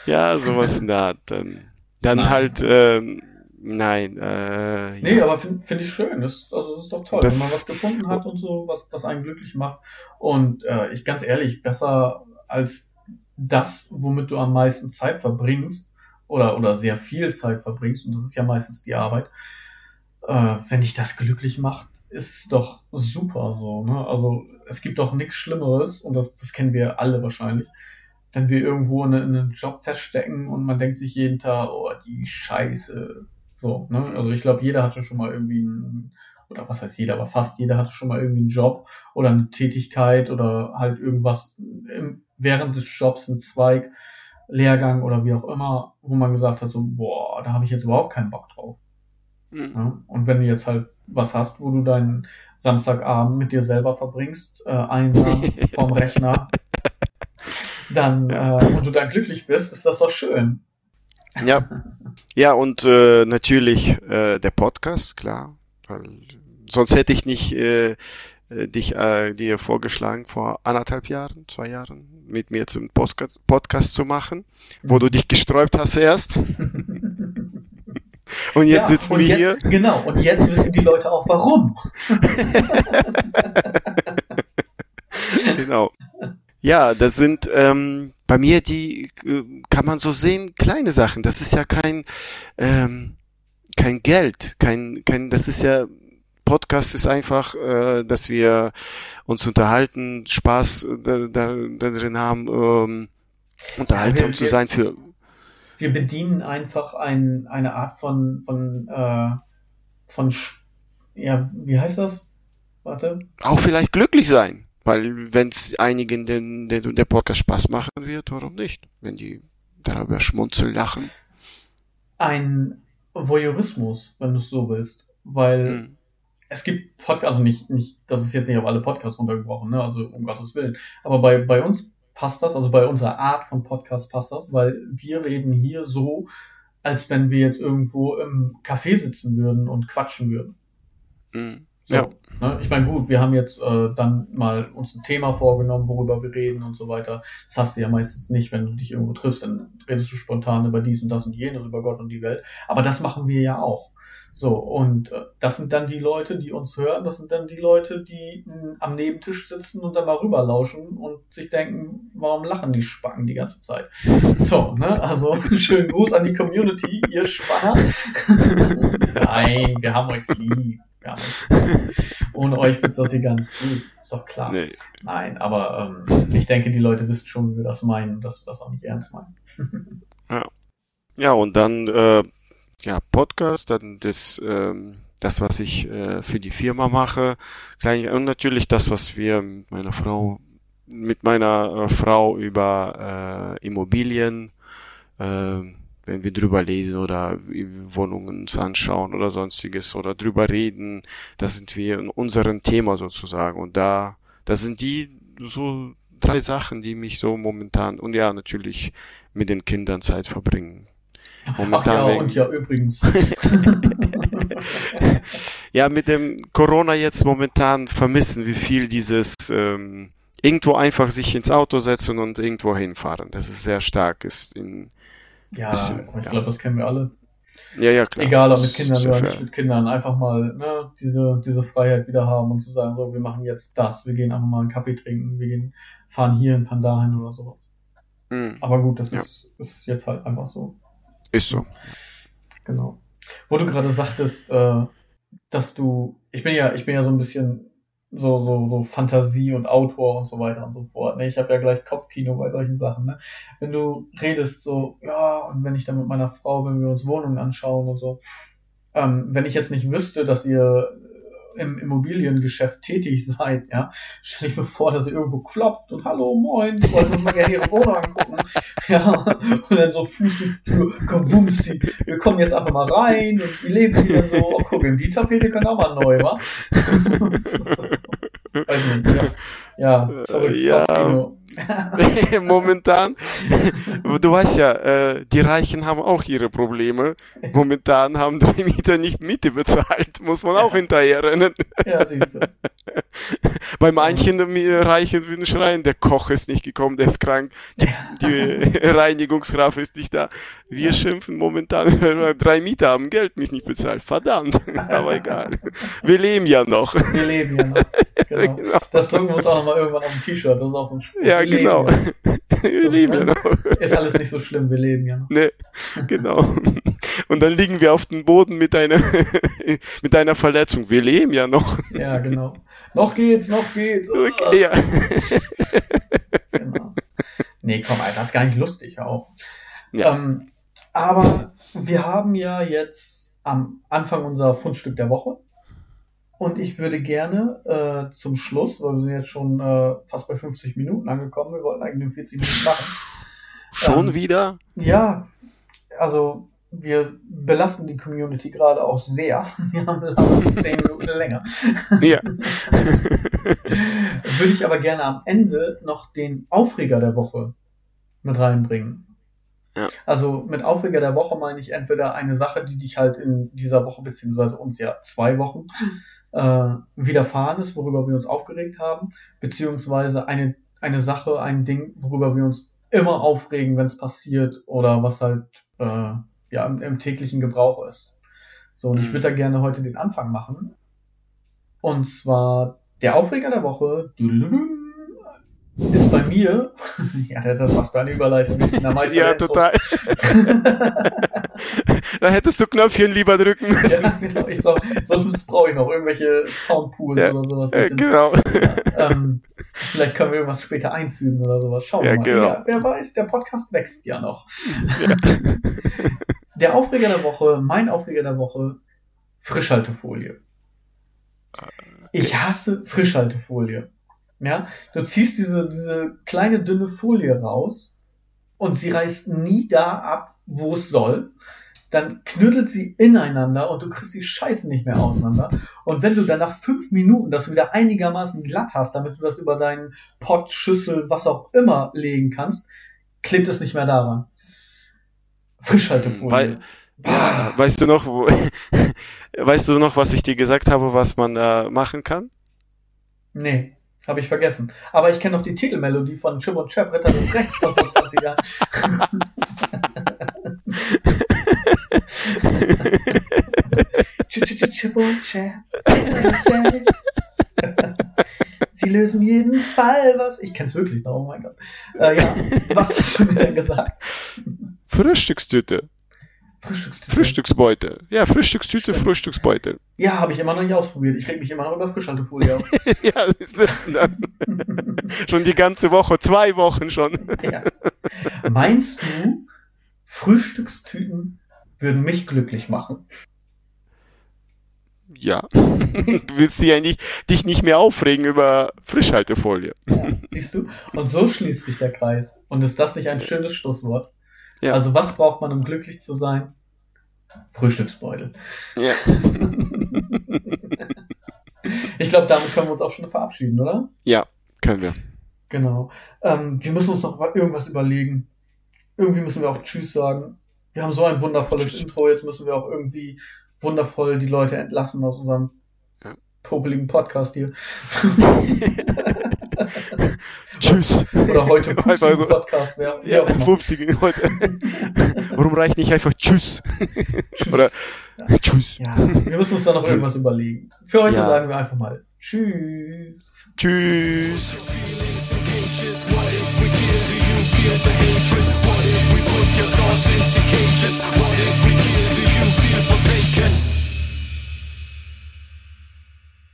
Speaker 2: ja, sowas Art. Dann, dann halt, ähm, Nein, äh,
Speaker 1: Nee, ja. aber finde find ich schön. Das, also das ist doch toll, das, wenn man was gefunden hat und so, was, was einen glücklich macht. Und äh, ich ganz ehrlich, besser als das, womit du am meisten Zeit verbringst, oder, oder sehr viel Zeit verbringst, und das ist ja meistens die Arbeit, äh, wenn dich das glücklich macht, ist es doch super so. Ne? Also es gibt doch nichts Schlimmeres, und das, das kennen wir alle wahrscheinlich, wenn wir irgendwo in, in einem Job feststecken und man denkt sich jeden Tag, oh, die Scheiße, so, ne? Also ich glaube, jeder hatte schon mal irgendwie einen oder was heißt jeder, aber fast jeder hatte schon mal irgendwie einen Job oder eine Tätigkeit oder halt irgendwas im, während des Jobs, ein Zweig, Lehrgang oder wie auch immer, wo man gesagt hat, so, boah, da habe ich jetzt überhaupt keinen Bock drauf. Mhm. Ja? Und wenn du jetzt halt was hast, wo du deinen Samstagabend mit dir selber verbringst, äh, einsam vorm Rechner, dann äh, und du dann glücklich bist, ist das doch schön.
Speaker 2: Ja, ja und äh, natürlich äh, der Podcast, klar. Weil sonst hätte ich nicht äh, äh, dich äh, dir vorgeschlagen vor anderthalb Jahren, zwei Jahren, mit mir zum Podcast, Podcast zu machen, wo mhm. du dich gesträubt hast erst. und jetzt ja, sitzen und wir
Speaker 1: jetzt, hier. Genau, und jetzt wissen die Leute auch warum.
Speaker 2: genau. Ja, das sind ähm, bei mir die, äh, kann man so sehen, kleine Sachen. Das ist ja kein, ähm, kein Geld, kein, kein, das ist ja, Podcast ist einfach, äh, dass wir uns unterhalten, Spaß da, da, da drin haben, ähm, unterhaltsam ja, wir, zu sein für.
Speaker 1: Wir bedienen einfach ein, eine Art von, von, äh, von, ja, wie heißt das? Warte.
Speaker 2: Auch vielleicht glücklich sein. Weil wenn es einigen den, den, der Podcast Spaß machen wird, warum nicht? Wenn die darüber schmunzeln, lachen.
Speaker 1: Ein Voyeurismus, wenn du es so willst. Weil hm. es gibt Podcasts, also nicht, nicht, das ist jetzt nicht auf alle Podcasts runtergebrochen, ne? also um Gottes Willen. Aber bei, bei uns passt das, also bei unserer Art von Podcast passt das, weil wir reden hier so, als wenn wir jetzt irgendwo im Café sitzen würden und quatschen würden.
Speaker 2: Mhm. So, ja.
Speaker 1: Ne? Ich meine, gut, wir haben jetzt äh, dann mal uns ein Thema vorgenommen, worüber wir reden und so weiter. Das hast du ja meistens nicht, wenn du dich irgendwo triffst, dann redest du spontan über dies und das und jenes, über Gott und die Welt. Aber das machen wir ja auch. So, und äh, das sind dann die Leute, die uns hören, das sind dann die Leute, die mh, hm, am Nebentisch sitzen und dann mal rüberlauschen und sich denken, warum lachen die Spacken die ganze Zeit? So, ne, also schönen Gruß an die Community, ihr Spanner. Nein, wir haben euch lieb gar nicht. Ohne euch wird das hier gar nicht gut. Ist doch klar. Nee. Nein, aber ähm, ich denke, die Leute wissen schon, wie wir das meinen und dass wir das auch nicht ernst meinen.
Speaker 2: ja. ja, und dann äh, ja, Podcast, dann das, ähm, das, was ich äh, für die Firma mache, Klein, und natürlich das, was wir mit meiner Frau, mit meiner äh, Frau über äh, Immobilien äh, wenn wir drüber lesen oder Wohnungen uns anschauen oder sonstiges oder drüber reden, da sind wir in unserem Thema sozusagen. Und da, das sind die so drei Sachen, die mich so momentan und ja, natürlich mit den Kindern Zeit verbringen.
Speaker 1: Momentan Ach ja, und ja, übrigens.
Speaker 2: ja, mit dem Corona jetzt momentan vermissen, wie viel dieses ähm, irgendwo einfach sich ins Auto setzen und irgendwo hinfahren. Das ist sehr stark ist in
Speaker 1: ja, bisschen, ich ja. glaube, das kennen wir alle.
Speaker 2: Ja, ja, klar.
Speaker 1: Egal, ob mit Kindern oder nicht mit Kindern, einfach mal ne, diese, diese Freiheit wieder haben und zu sagen, so, wir machen jetzt das, wir gehen einfach mal einen Kaffee trinken, wir gehen, fahren hierhin, fahren dahin oder sowas. Mhm. Aber gut, das ja. ist, ist jetzt halt einfach so.
Speaker 2: Ist so.
Speaker 1: Genau. Wo du gerade sagtest, äh, dass du, ich bin ja, ich bin ja so ein bisschen so, so, so Fantasie und Autor und so weiter und so fort. Ne? Ich habe ja gleich Kopfkino bei solchen Sachen. Ne? Wenn du redest so, ja, und wenn ich dann mit meiner Frau, wenn wir uns Wohnungen anschauen und so, ähm, wenn ich jetzt nicht wüsste, dass ihr im Immobiliengeschäft tätig seid, ja, stell ich mir vor, dass ihr irgendwo klopft und hallo, moin, ich wollte mal gerne ihre Wohnung angucken, ja, und dann so Fuß durch die Tür, gewumst, wir kommen jetzt einfach mal rein und die leben hier so, oh, guck, die Tapete kann auch mal neu, wa? Weiß nicht, ja. Ja,
Speaker 2: verrückt. Ja. Momentan, du weißt ja, äh, die Reichen haben auch ihre Probleme. Momentan haben drei Mieter nicht Miete bezahlt, muss man auch hinterher rennen. Ja, siehst du. Bei manchen Reichen würden schreien, der Koch ist nicht gekommen, der ist krank, die, die Reinigungskraft ist nicht da. Wir schimpfen momentan, drei Mieter haben Geld mich nicht bezahlt. Verdammt, aber egal. Wir leben ja noch.
Speaker 1: Wir leben ja noch. Genau. genau. Das drücken wir uns auch nochmal irgendwann auf ein T-Shirt. Das ist auch so ein
Speaker 2: Spruch. Ja, wir genau.
Speaker 1: wir leben ja noch. Ist alles nicht so schlimm, wir leben ja noch.
Speaker 2: Nee, genau. Und dann liegen wir auf dem Boden mit einer, mit einer Verletzung. Wir leben ja noch.
Speaker 1: Ja, genau. Noch geht's, noch geht's. Okay, ja. genau. Nee, komm, Alter, das ist gar nicht lustig auch. Ja. Ähm, aber wir haben ja jetzt am Anfang unser Fundstück der Woche. Und ich würde gerne äh, zum Schluss, weil wir sind jetzt schon äh, fast bei 50 Minuten angekommen, wir wollten eigentlich nur 40 Minuten machen.
Speaker 2: Schon ähm, wieder?
Speaker 1: Ja, also wir belasten die Community gerade auch sehr. Wir haben 10 Minuten länger. Ja. Würde ich aber gerne am Ende noch den Aufreger der Woche mit reinbringen. Ja. Also mit Aufreger der Woche meine ich entweder eine Sache, die dich halt in dieser Woche, beziehungsweise uns ja zwei Wochen äh, widerfahren ist, worüber wir uns aufgeregt haben, beziehungsweise eine, eine Sache, ein Ding, worüber wir uns immer aufregen, wenn es passiert oder was halt äh, ja, im, im, täglichen Gebrauch ist. So, und ich mhm. würde da gerne heute den Anfang machen. Und zwar der Aufreger der Woche ist bei mir. ja, das ist fast für eine Überleitung.
Speaker 2: ja, total. da hättest du Knöpfchen lieber drücken müssen. Ja,
Speaker 1: genau. Ich glaub, sonst brauche ich noch irgendwelche Soundpools ja, oder sowas.
Speaker 2: Äh, genau.
Speaker 1: Ja, ähm, vielleicht können wir irgendwas später einfügen oder sowas. Schauen wir mal. Genau. Ja, wer weiß, der Podcast wächst ja noch. Der Aufreger der Woche, mein Aufreger der Woche, Frischhaltefolie. Ich hasse Frischhaltefolie. Ja, du ziehst diese, diese kleine dünne Folie raus und sie reißt nie da ab, wo es soll. Dann knüttelt sie ineinander und du kriegst die Scheiße nicht mehr auseinander. Und wenn du dann nach fünf Minuten das wieder einigermaßen glatt hast, damit du das über deinen Pott, Schüssel, was auch immer legen kannst, klebt es nicht mehr daran. Frischhaltefolie.
Speaker 2: Weil, ja, weißt du noch, wo, weißt du noch, was ich dir gesagt habe, was man da machen kann?
Speaker 1: Nee. Habe ich vergessen. Aber ich kenne noch die Titelmelodie von Chim und Chap, Ritter des Rechts von vor 20 Jahren. Chip und Chap. Sie lösen jeden Fall was. Ich kenn's wirklich noch, oh mein Gott. Äh, ja, was hast du mir denn gesagt?
Speaker 2: Frühstückstüte.
Speaker 1: Frühstückstüte.
Speaker 2: Frühstücksbeutel. Ja, Frühstückstüte, Stimmt. Frühstücksbeutel.
Speaker 1: Ja, habe ich immer noch nicht ausprobiert. Ich reg mich immer noch über Frischhaltefolie auf. ja,
Speaker 2: schon die ganze Woche, zwei Wochen schon. ja.
Speaker 1: Meinst du, Frühstückstüten würden mich glücklich machen?
Speaker 2: Ja. du willst ja nicht, dich nicht mehr aufregen über Frischhaltefolie.
Speaker 1: Ja, siehst du? Und so schließt sich der Kreis. Und ist das nicht ein schönes Schlusswort? Ja. Also was braucht man, um glücklich zu sein? Frühstücksbeutel. Ja. ich glaube, damit können wir uns auch schon verabschieden, oder?
Speaker 2: Ja, können wir.
Speaker 1: Genau. Ähm, wir müssen uns noch irgendwas überlegen. Irgendwie müssen wir auch Tschüss sagen. Wir haben so ein wundervolles Tschüss. Intro, jetzt müssen wir auch irgendwie wundervoll die Leute entlassen aus unserem popeligen Podcast hier.
Speaker 2: Tschüss.
Speaker 1: Oder heute pupsigen so, Podcast,
Speaker 2: ja. Ja, ja pupsigen heute. Warum reicht nicht einfach Tschüss?
Speaker 1: Tschüss. Oder ja. Tschüss. Ja. Wir müssen uns da noch irgendwas überlegen. Für heute ja. sagen wir einfach mal Tschüss.
Speaker 2: Tschüss. What if we put your thoughts into cages? What if we give you